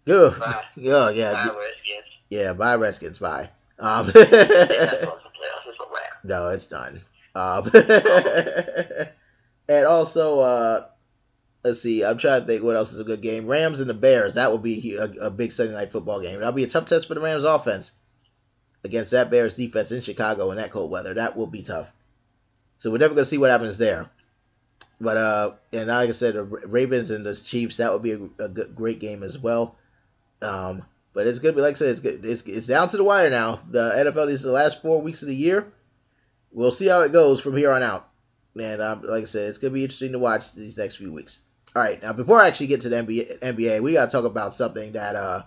Good. Bye. Yeah, yeah, Bye, Redskins. yeah. Bye, Redskins. Bye. Um, They're not going to the playoffs. It's a wrap. no, it's done. Um, and also, uh, let's see. I'm trying to think what else is a good game. Rams and the Bears. That will be a, a big Sunday night football game. That'll be a tough test for the Rams offense against that Bears defense in Chicago in that cold weather. That will be tough. So we're never gonna see what happens there. But uh, and like I said, the Ravens and the Chiefs. That would be a, a good, great game as well. Um, but it's gonna be like I said, it's, good. it's it's down to the wire now. The NFL is the last four weeks of the year. We'll see how it goes from here on out. And um, like I said, it's gonna be interesting to watch these next few weeks. All right, now before I actually get to the NBA, NBA we gotta talk about something that uh,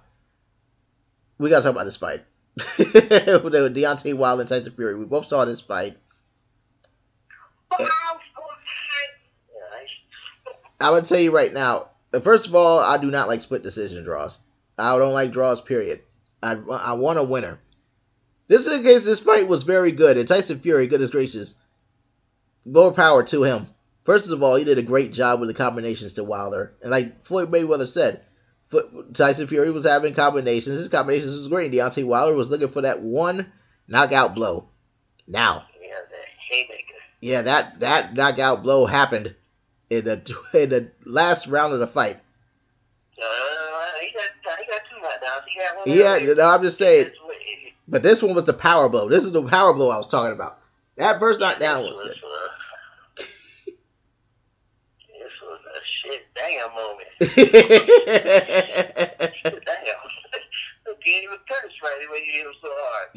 we gotta talk about this fight. Deontay Wilder and Tyson Fury. We both saw this fight. I'm gonna tell you right now. First of all, I do not like split decision draws. I don't like draws. Period. I I want a winner. This is case. This fight was very good, and Tyson Fury, goodness gracious, more power to him. First of all, he did a great job with the combinations to Wilder, and like Floyd Mayweather said, Tyson Fury was having combinations. His combinations was great. Deontay Wilder was looking for that one knockout blow. Now, yeah, yeah, that that knockout blow happened in the in the last round of the fight. Uh, he got he got two knockdowns. He got one. Yeah, no, I'm just saying. But this one was the power blow. This is the power blow I was talking about. That first knockdown was was good. This was a shit damn moment. Damn. Look, he was curse right when you hit him so hard.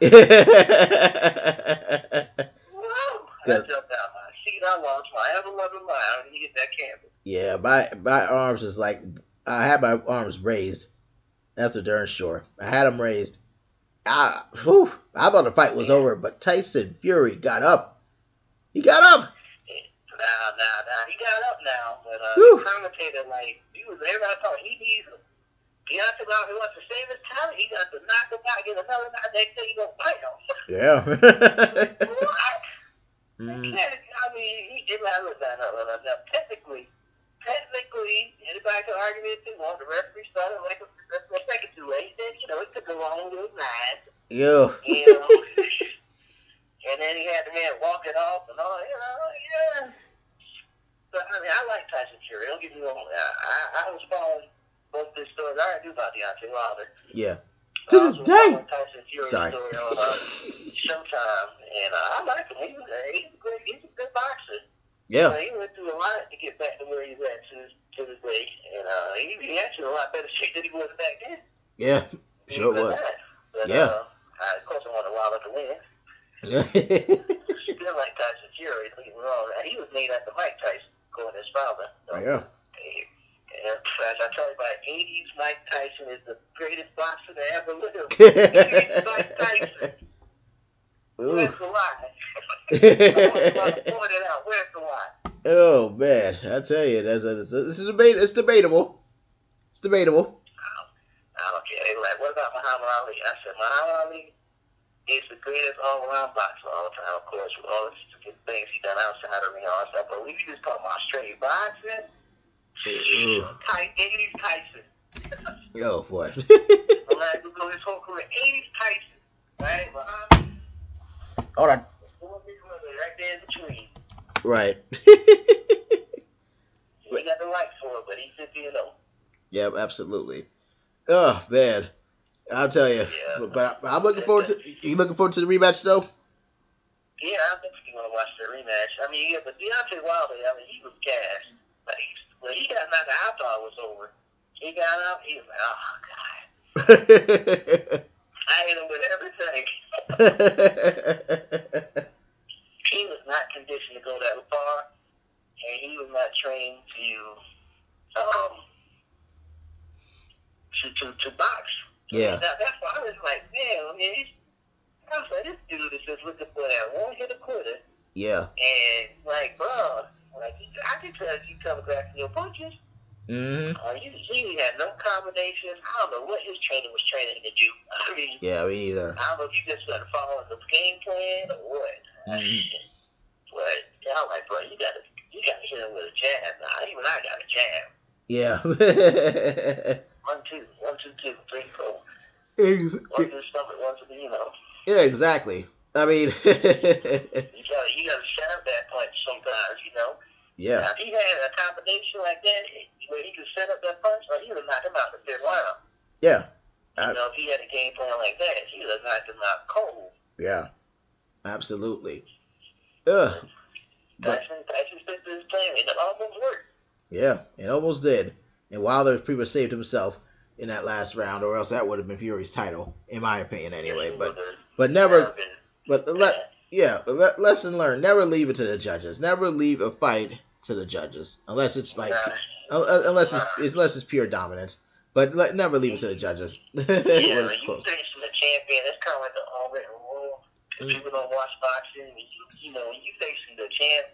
Whoa! I jumped out my seat. I lost my ever loving mind he hit that canvas. yeah, my my arms is like I had my arms raised. That's a darn sure. I had them raised. I, whew, I thought the fight was over, but Tyson Fury got up. He got up. Nah, nah, nah. He got up now, but uh, Whew. the commentator, like, he was everybody thought he needs him. Deontay Wilder wants to save his talent. He got to knock him out, get another knock. Next thing he gonna fight him. Yeah. what? Mm, I mean, he did not look that up. Now, technically, technically, anybody can argue with it. Well, the referee started like a, second too late. He said, you know, it took a long little nine. yeah. You know. and then he had the man walk it off and all, you know, yeah. But, I mean, I like Tyson Fury. Don't get me wrong. I, I, I was following both these stories. I already knew about Deontay Wilder. Yeah. To this day. Tyson Fury Sorry. story on uh, Showtime. And uh, I like him. He was, uh, he's, a good, he's a good boxer. Yeah. Uh, he went through a lot to get back to where he's at to, this, to this day. And uh, he, he actually a lot better shape than he was back then. Yeah. Sure was. that. But, Yeah. Uh, I, of course, I wanted Wilder to win. Yeah. Still like Tyson Fury. Don't get me wrong. And he was named after Mike Tyson, to his father. So, yeah. And as I tell you about 80s, Mike Tyson is the greatest boxer to ever live. 80s Mike Tyson. Where's the lie? I want to point it out. Where's the lie? Oh man, I tell you, that's a, it's a debate. It's debatable. It's debatable. I don't care. They were like, what about Muhammad Ali? I said, Muhammad Ali is the greatest all-around boxer of all time, of course, with all the things he done outside the ring that stuff. But we just talking about straight boxing. Ooh. Ty- 80s Tyson. Oh boy. I'm like, his whole career. 80s Tyson. Right? Muhammad, All right. right. He got the right for it, but he's 50 and 0. yeah, absolutely. Oh man, I'll tell you. Yeah. But, but I'm looking forward to. You looking forward to the rematch though? Yeah, I'm definitely to watch the rematch. I mean, yeah, but Deontay Wilder, I mean, he was gassed. Like, when he got knocked out, I thought it was over. He got up, he was like, oh, God. I hit him with everything. he was not conditioned to go that far, and he was not trained to, um, to, to, to box. yeah. Now, that's why I was like, man, I mean, he's, I was like, this dude is just looking for that one hit a quitter. Yeah. And like, bro, like I can tell you telegraphing your punches. hmm Uh, you, he had no combinations. I don't know what his trainer was training to do. I mean, Yeah, me either. I don't know if you just started following the game plan or what. Mhm. But yeah, I'm like, bro, you gotta you gotta hit him with a jab. Nah, even I got a jab. Yeah. One two, one two two, three four. Ex- One to the stomach, one to the you know. yeah, exactly. I mean, You gotta you gotta set up that punch sometimes, you know. yeah, Now, if he had a combination like that where he could set up that punch, or he would have knocked him out the fifth round. yeah, You I- know, if he had a game plan like that, he would have knocked him out cold. yeah, absolutely. Ugh. But- Tyson, Tyson stuck his plan, it almost worked. Yeah, it almost did. And Wilder pretty much saved himself in that last round, or else that would have been Fury's title, in my opinion, anyway. But but never, but let yeah, but le- lesson learned: never leave it to the judges. Never leave a fight to the judges, unless it's like uh, unless it's unless it's pure dominance. But let, never leave it to the judges Yeah, you close. the champion, that's kind of like the unwritten Mm. people don't watch boxing, you, you know, when you facing the champ,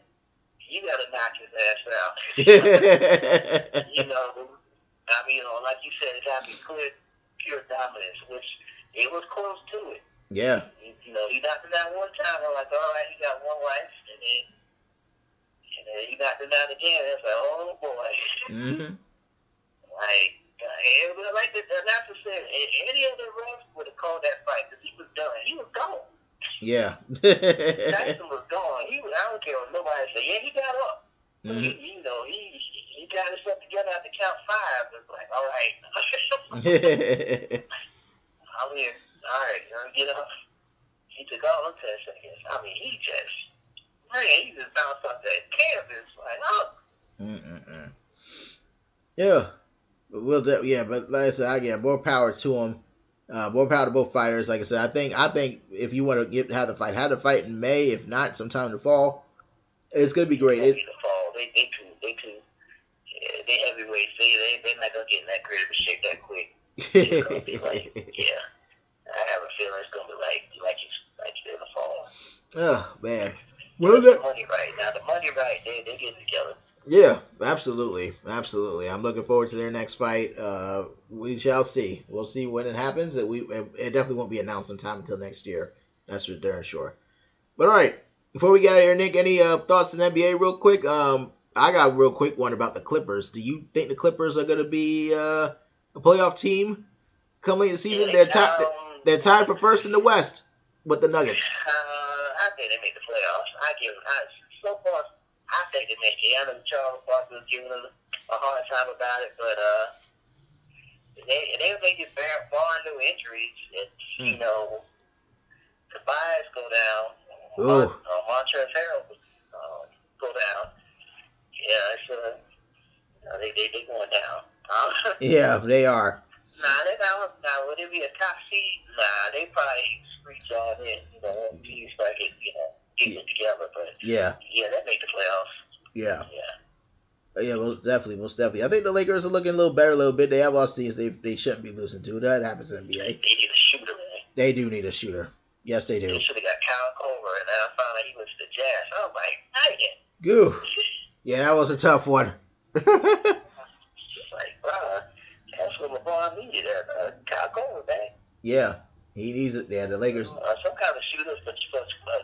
you gotta knock his ass out. you know, I mean, you know, like you said, it gotta be clear, pure dominance, which it was close to it. yeah, You, you know, he knocked him down one time. I'm like, all right, he got one life, and then, and then he knocked him down again. It's like, oh boy, hmm like. Uh, and, like the announcer said, any other ref would have called that fight because he was done. He was gone. Yeah. Tyson was gone. He was. I don't care what nobody say. Yeah, he got up. Mhm. He, you know, he he got himself together at the count five. It's like, all right, I'm here. All right, me get up. He took all the ten seconds. I mean, he just man, he just bounced off that canvas like, oh, Mm-mm-mm. Yeah, but we'll de- yeah, but like I said, I get more power to them. Uh, more power to both fighters. Like I said, I think I think if you want to get have the fight, have the fight in May. If not, sometime in the fall. It's gonna be great. They It, the fall. They they too they too. Yeah, they heavyweights. They they they not gonna get in that creative shape that quick. It's gonna be like, yeah. I have a feeling it's gonna be like like you like you in the fall. oh man. Well, the money right now. The money right. They they get together. Yeah, absolutely, absolutely. I'm looking forward to their next fight. Uh, we shall see. We'll see when it happens. That we it definitely won't be announced in time until next year. That's for darn sure. But all right, before we get out of here, Nick, any uh, thoughts on NBA real quick? Um, I got a real quick one about the Clippers. Do you think the Clippers are going to be uh, a playoff team coming late in the season? They're tied. Um, They're tied for first in the West with the Nuggets. Uh, I think they make the playoffs. I give. I, so far, I think they make it. I know Charles Barkley was giving them a hard time about it, but uh, they they they get bare barring no injuries. It's you Hmm. know, Tobias go down. Ooh. Uh, Montrezl Harrell uh, go down. Yeah, it's uh, they they they going down. Yeah, they are. Nah, they not. Nah, would it be a top seed? Nah, they probably screech on in. You know, teams start you know, together. But Yeah, yeah, that make the playoffs. yeah. Yeah. Yeah, most definitely, most definitely. I think the Lakers are looking a little better a little bit. They have lost teams they they shouldn't be losing to. That happens in the NBA. They need a shooter, man. They do need a shooter. Yes, they do. They should have got Kyle Korver, and then I found out he was the Jazz. I was like, dang it. Goo. Yeah, that was a tough one. Like, that's what LeBron needed. Uh, uh, Kyle Korver, man. yeah, he needs it. Yeah, the Lakers. Uh, some kind of shooters, but uh, uh,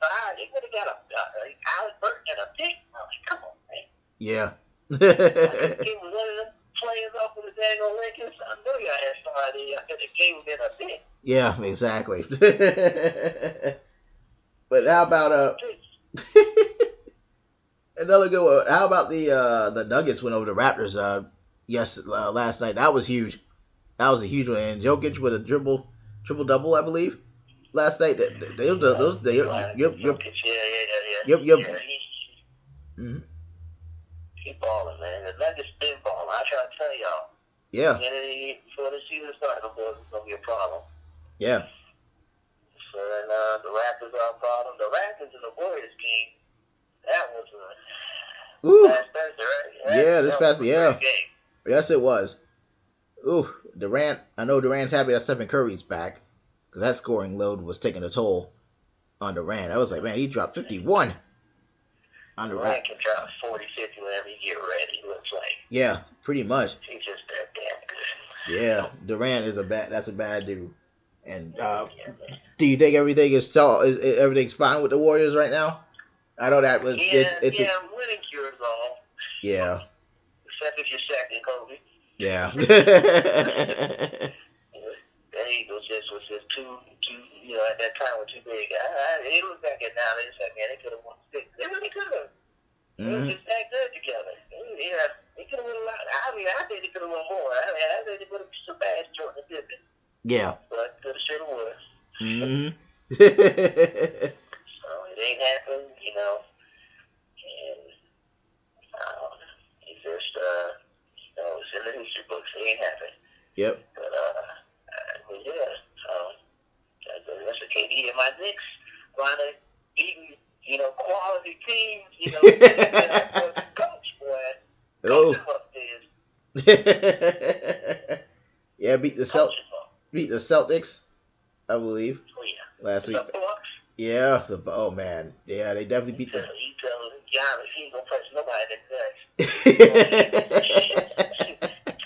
35, he would have got a, uh, Alec Burks and a pick. Like, come on, man. Yeah. he was one of them players off of the Daniel Lincoln. I knew y'all had somebody uh, that gave him a pick. Yeah, exactly. but how about uh? another good one. How about the uh, the Nuggets went over the Raptors uh, yes uh, last night? That was huge. That was a huge one. And Jokic with a dribble triple double, I believe. Last night, they, they, they, those they, yep, yep. Yep, yep. Yeah, he, Mhm. he balling, man. The Nuggets been balling. I try to tell y'all. yeah, before the season started, it was going to be a problem. yeah, So then uh, the Raptors are a problem. The Raptors and the Warriors game, that was uh, Ooh, last Thursday, right? Yeah, this past- yeah. Game. yes, it was. Ooh, Durant. I know Durant's happy that Stephen Curry's back because that scoring load was taking a toll on Durant. I was like, man, he dropped fifty one on the Durant rack. can drop 40, 50 whenever he get ready. Looks like Yeah, pretty much. he's just that damn good. Yeah, Durant is a bad. That's a bad dude. And uh, do you think everything is so? Is, is everything's fine with the Warriors right now? I know that was yeah, it's it's yeah, a, winning cures all. yeah Except if you're second, Kobe. yeah. That Eagles just was just too, too, you know, at that time was too big. I, I, they look back at now, they said, man, they could have won six. They really could have. They were hmm just that good together. Yeah, they could have won a lot. I mean, I think they could have won more. I mean, I think they would have surpassed Jordan Pippen, Yeah. but could have, should have, would. hmm So it ain't happened, you know. And um, it's just, uh, you know, it's in the history books. It ain't happened. yep. But, uh but yeah, um, that's of KD and my Knicks wind up beating, you know, quality teams, you know, coach, boy. Oh. Coach them upstairs. yeah, beat the Coach Celt beat the Celtics, I believe, Oh, yeah. last The week. Yeah. The, oh man. Yeah, they definitely beat the. he tell Giannis he ain't gonna touch nobody that does.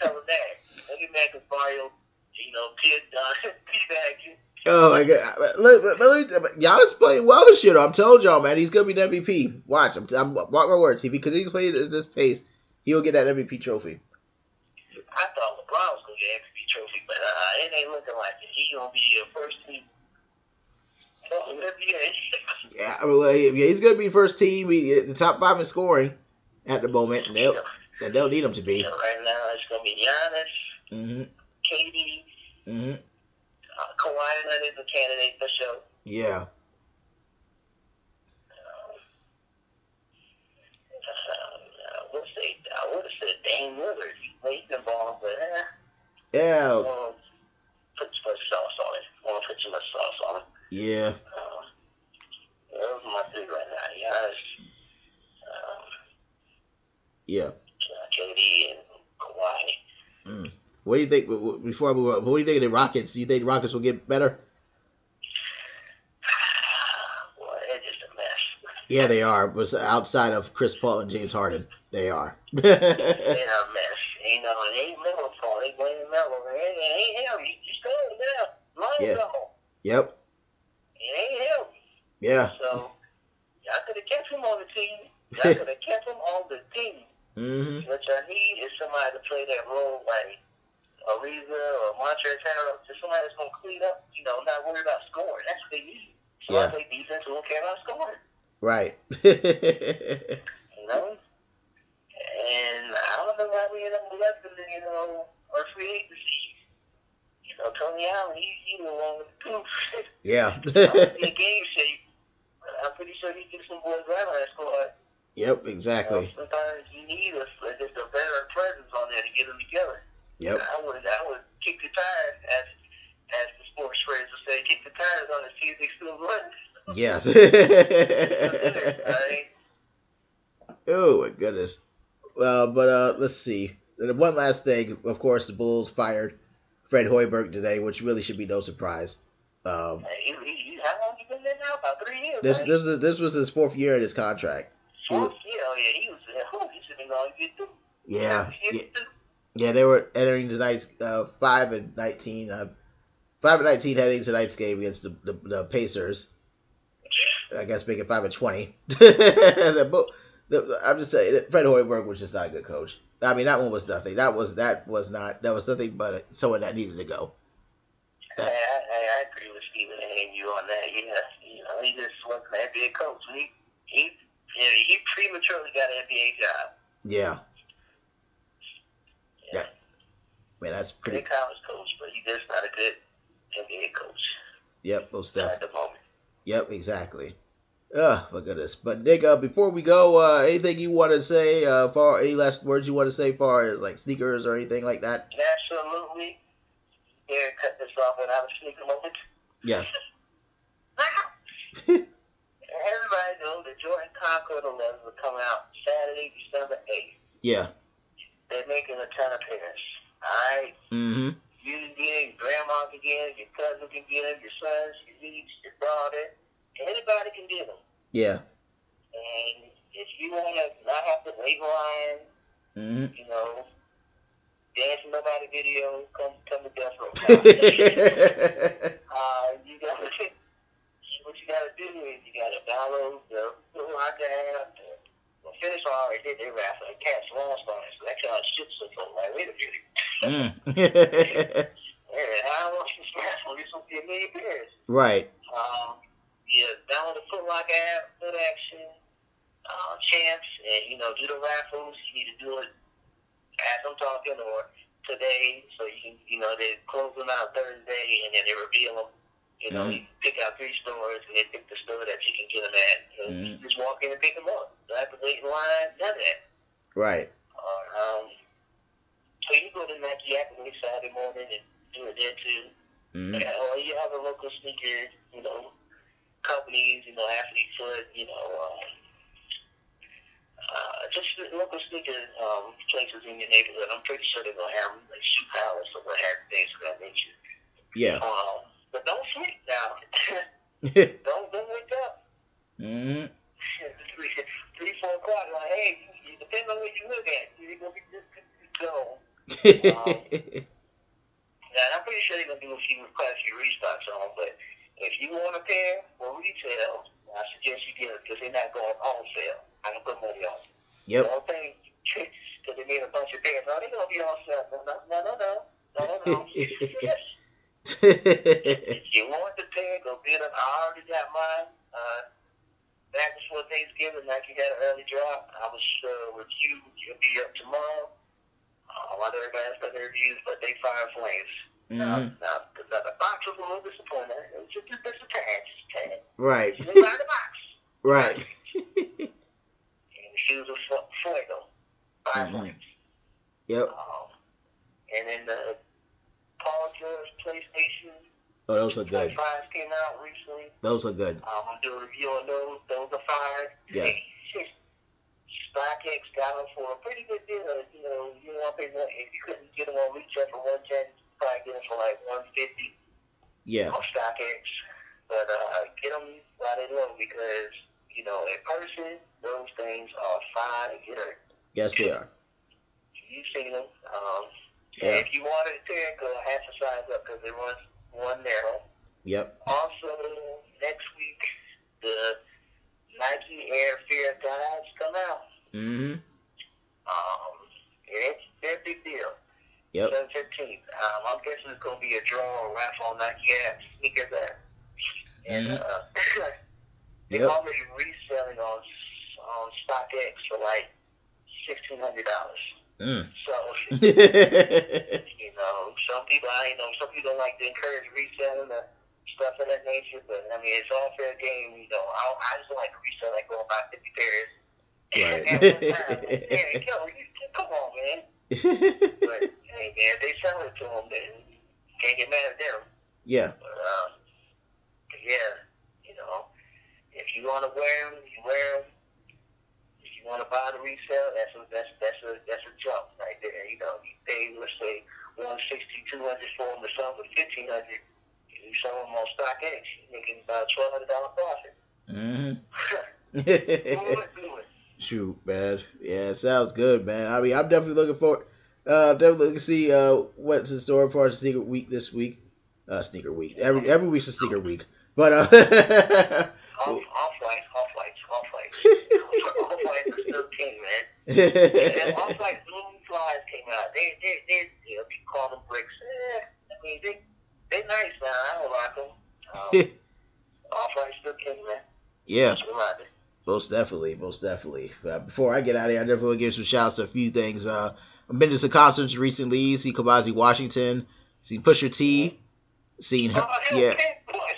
tell him that. Look at Macario, you know, kid, uh, you. oh my god. Look, but, but look, Giannis playing well this year. though. I'm telling y'all, man, he's gonna be the MVP. Watch, I'm, I'm mark my words. He because he's playing at this pace, he will get that MVP trophy. I thought LeBron was gonna get MVP trophy, but uh, it ain't looking like it. He gonna be a first team. Yeah, well, yeah, he's gonna be first team, he, the top five in scoring at the moment, and they'll and they'll need him to be. Know, right now it's gonna be Giannis, mm-hmm. KD, hmm uh, Kawhi Leonard is a candidate for sure. Yeah. Um, uh, I would say I would have said Dame Lillard. He's balling, but eh, Yeah. I want to put much sauce on it. I want to put too much sauce on it. Yeah. Um, those are my three right now. Giannis, um, Yeah. uh, KD, and Kawhi. What do you think? Before I move on, what do you think of the Rockets? Do you think the Rockets will get better? Boy, they're just a mess. Yeah, they are. But outside of Chris Paul and James Harden, they are. They're a mess. You know, ain't Melo's fault. They blame Melo. It ain't, him. He just going now. Long Yeah. yep. It ain't him. Yeah. So, y'all could have kept him on the team. Y'all could have kept him on the team. hmm What y'all need is somebody to play that role like Ariza or Montrezl Harrell. Just somebody that's going to clean up, you know, not worry about scoring. That's what they need. So Yeah. I play defense who don't care about scoring. Right. You know? And I don't know why we end up than, you know, our free agency. You know, Tony Allen, he, he the one with the proof. yeah. I don't game shape. I'm pretty sure he gets some boys right on that squad. yep. You know, Exactly. sometimes you need a, just a veteran presence on there to get them together. Yep. I would I would kick the tires as as the sports phrase would say, kick the tires on see if still run. Yeah. Oh my goodness. Well, but uh, let's see. And one last thing. Of course, the Bulls fired Fred Hoiberg today, which really should be no surprise. Um, He, how long you been there now? About three years. this right? this was this was his fourth year in his contract. Fourth year, oh yeah, he was. Oh, he should have been on. Yeah. Yeah. Yeah, they were entering tonight's uh, five and nineteen. Uh, five and nineteen heading tonight's game against the, the, the Pacers. I guess making five and twenty. I'm just saying, Fred Hoiberg was just not a good coach. I mean, that one was nothing. That was that was not that was nothing but someone that needed to go. I, I, I agree with Stephen and you on that. Yeah, you know, he just wasn't an NBA coach. He he he prematurely got an NBA job. Yeah. Man, that's Good pretty. college coach, but he's just not a good NBA coach Yep, those at the moment. Yep, exactly. Oh my goodness! But Nick, uh, before we go, uh, anything you want to say? Uh, far any last words you want to say, far as like sneakers or anything like that? Absolutely. Here, cut this off without a sneaker moment. Yes. Everybody knows the Jordan Concord 11 will come out Saturday, December 8th. Yeah. They're making a ton of pairs. Alright? Mm-hmm. You can get it, your grandma can get it, your cousin can get it, your sons, your niece, your daughter. Anybody can get them. Yeah. And if you want to not have to wait line, mm-hmm. you know, dance nobody video, come come to death row. uh, you gotta what you gotta do is you gotta download the little iPad. The finish already did. They were after a cat's lawn started, so that kind of shit's so like wait a minute. Mm. Yeah, I want this raffle. This will be a million pairs. right. Um, yeah, download the Foot Locker app, Foot Action, uh, Champs, and you know, do the raffles. You need to do it as I'm talking or today, so you can, you know, they close them out Thursday and then they reveal them. You know, Mhm. you pick out three stores and then pick the store that you can get them at. You, know, you just walk in and pick them up. You don't have to wait in line, none of that. Right. Uh, um, so you go to Nike every Saturday morning and do it there too. Mm. Yeah, or you have a local sneaker, you know, companies, you know, Athlete Foot, you know, um, uh, just local sneaker um, places in your neighborhood. I'm pretty sure they're gonna have like Shoe Palace or what have things of that nature. Yeah. Um, but don't sleep now. don't don't wake up. mm. three, three, four o'clock. Like, hey, depends on where you look at. You're gonna be just go. Yeah, and I'm pretty sure they're gonna do a few few restocks on them. But if you want a pair for retail, I suggest you get it because they're not going on sale. I can put money on. yep. The whole thing because they made a bunch of pairs. Oh, they're gonna be on sale. No, no, no, no, no, no, no. no. yes. If you want the pair, go get them. I already got mine. Uh, back before Thanksgiving, like you had an early drop. I was uh, with you. You'll be up tomorrow. A lot of everybody has got their reviews, but they fire flames. Now, Mhm. now, the, the box was a little disappointing. It was just, a tad, just a tad. Right. She didn't buy the box. Right. And the shoes were fu- fuego. Fire Mhm. flames. Yep. Um, and then the Paul George PlayStation Oh, those are good. fives came out recently. Those are good. Um, I'm doing a review on those. Those are fire. Yeah. StockX got them for a pretty good deal. You know, you want to pay if you couldn't get them on retail for one ten, probably get them for like one fifty Yeah. on StockX. But uh, get them while they're low because you know, in person, those things are fire. Yes, they are. You've seen them. Um, Yeah. If you wanted a pair, go half a size up because they run one narrow. Yep. Also, next week, the Nike Air Fear guides come out. Mm-hmm. Um, and it's a big deal. Yep. Seven fifteenth. Um, I'm guessing it's gonna be a draw or raffle on Nike app sneakers there. And Mhm. uh, they're Yep. already reselling on on StockX for like sixteen hundred dollars. Mm. So you know, some people I know some people like to encourage reselling or stuff of that nature, but I mean it's all fair game. You know, I, I just like to resell like go buy fifty pairs. Right. At one time. yeah, yo, you, come on, man. But hey, man, they sell it to them, then can't get mad at them. yeah. But, uh, yeah, you know, if you want to wear them, you wear them. If you want to buy the resale, that's a that's that's a that's a jump right there. You know, you pay let's say one sixty, two hundred for them, or something, fifteen hundred. You sell them on StockX, you're making about twelve hundred dollar profit. Mm-hmm. do it, do it. Shoot, man. Yeah, sounds good, man. I mean, I'm definitely looking forward. Uh, definitely looking to see uh what's in store for our sneaker week this week. Uh, sneaker week. Every every week's a sneaker week. But uh, Off, off white, off white, off white is still king, man. And off white blue flies came out. They they they you know, people call them bricks. Eh, I mean they they nice now. I don't like them. Um, off white still king, man. yeah, Just. Most definitely, most definitely. Uh, before I get out of here, I definitely want to give some shouts to a few things. Uh, I've been to some concerts recently. See Kamasi Washington. Seen Pusha T. Seen her. Oh, Yeah.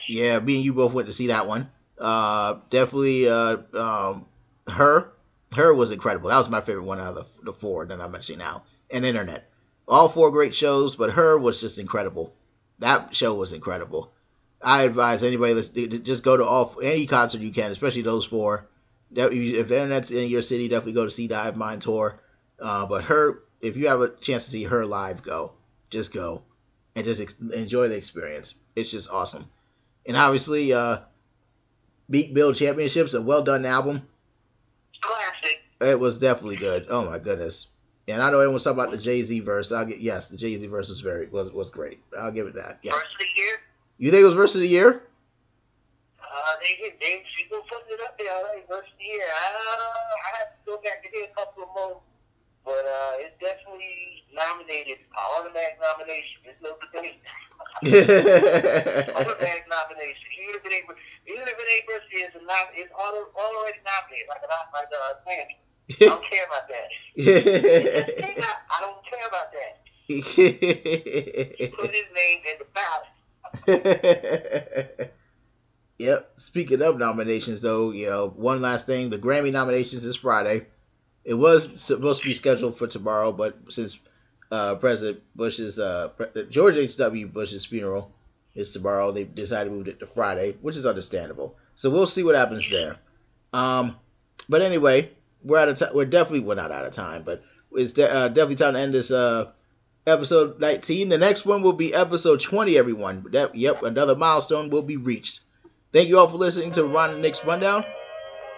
Yeah, me and you both went to see that one. Uh, definitely, uh, um, her, her was incredible. That was my favorite one out of the, the four that I'm mentioning now. And internet, all four great shows, but her was just incredible. That show was incredible. I advise anybody to just go to all any concert you can, especially those four. If the internet's in your city, definitely go to See Hive Mind Tour. Uh, but her, if you have a chance to see her live, go. Just go and just ex- enjoy the experience. It's just awesome. And obviously, uh, Meek Mill Championships, a well done album. Classic. It was definitely good. Oh my goodness. And I know everyone's talking about the Jay Z verse. I'll get yes, the Jay Z verse was very was was great. I'll give it that. Yes. First of the year. You think it was verse of the year? They they people putting it up there. All right, the year. I, I have to go back to hear a couple of more. But uh, it's definitely nominated, automatic nomination. There's no debate. automatic nomination. Even if it ain't, even if it ain't versus, it's, not, it's auto, already nominated, like, like uh, Sammy. I don't care about that. I don't care about that. Put his name in the ballot. yep. Speaking of nominations, though, you know, one last thing: the Grammy nominations is Friday. It was supposed to be scheduled for tomorrow, but since uh, President Bush's uh, George H.W. Bush's funeral is tomorrow, they decided to move it to Friday, which is understandable. So we'll see what happens there. Um, but anyway, we're out of time. We're definitely we're not out of time, but it's de- uh, definitely time to end this uh, episode 19. The next one will be episode 20. Everyone, that, yep, another milestone will be reached. Thank you all for listening to Ron and Nick's Rundown.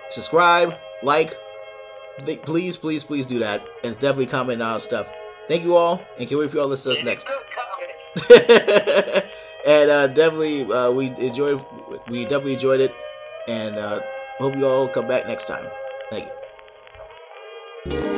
Subscribe, like, please, please, please do that, and definitely comment on stuff. Thank you all, and can't wait for y'all to listen to us next. and uh, definitely, uh, we enjoyed, we definitely enjoyed it, and uh, hope you all come back next time. Thank you.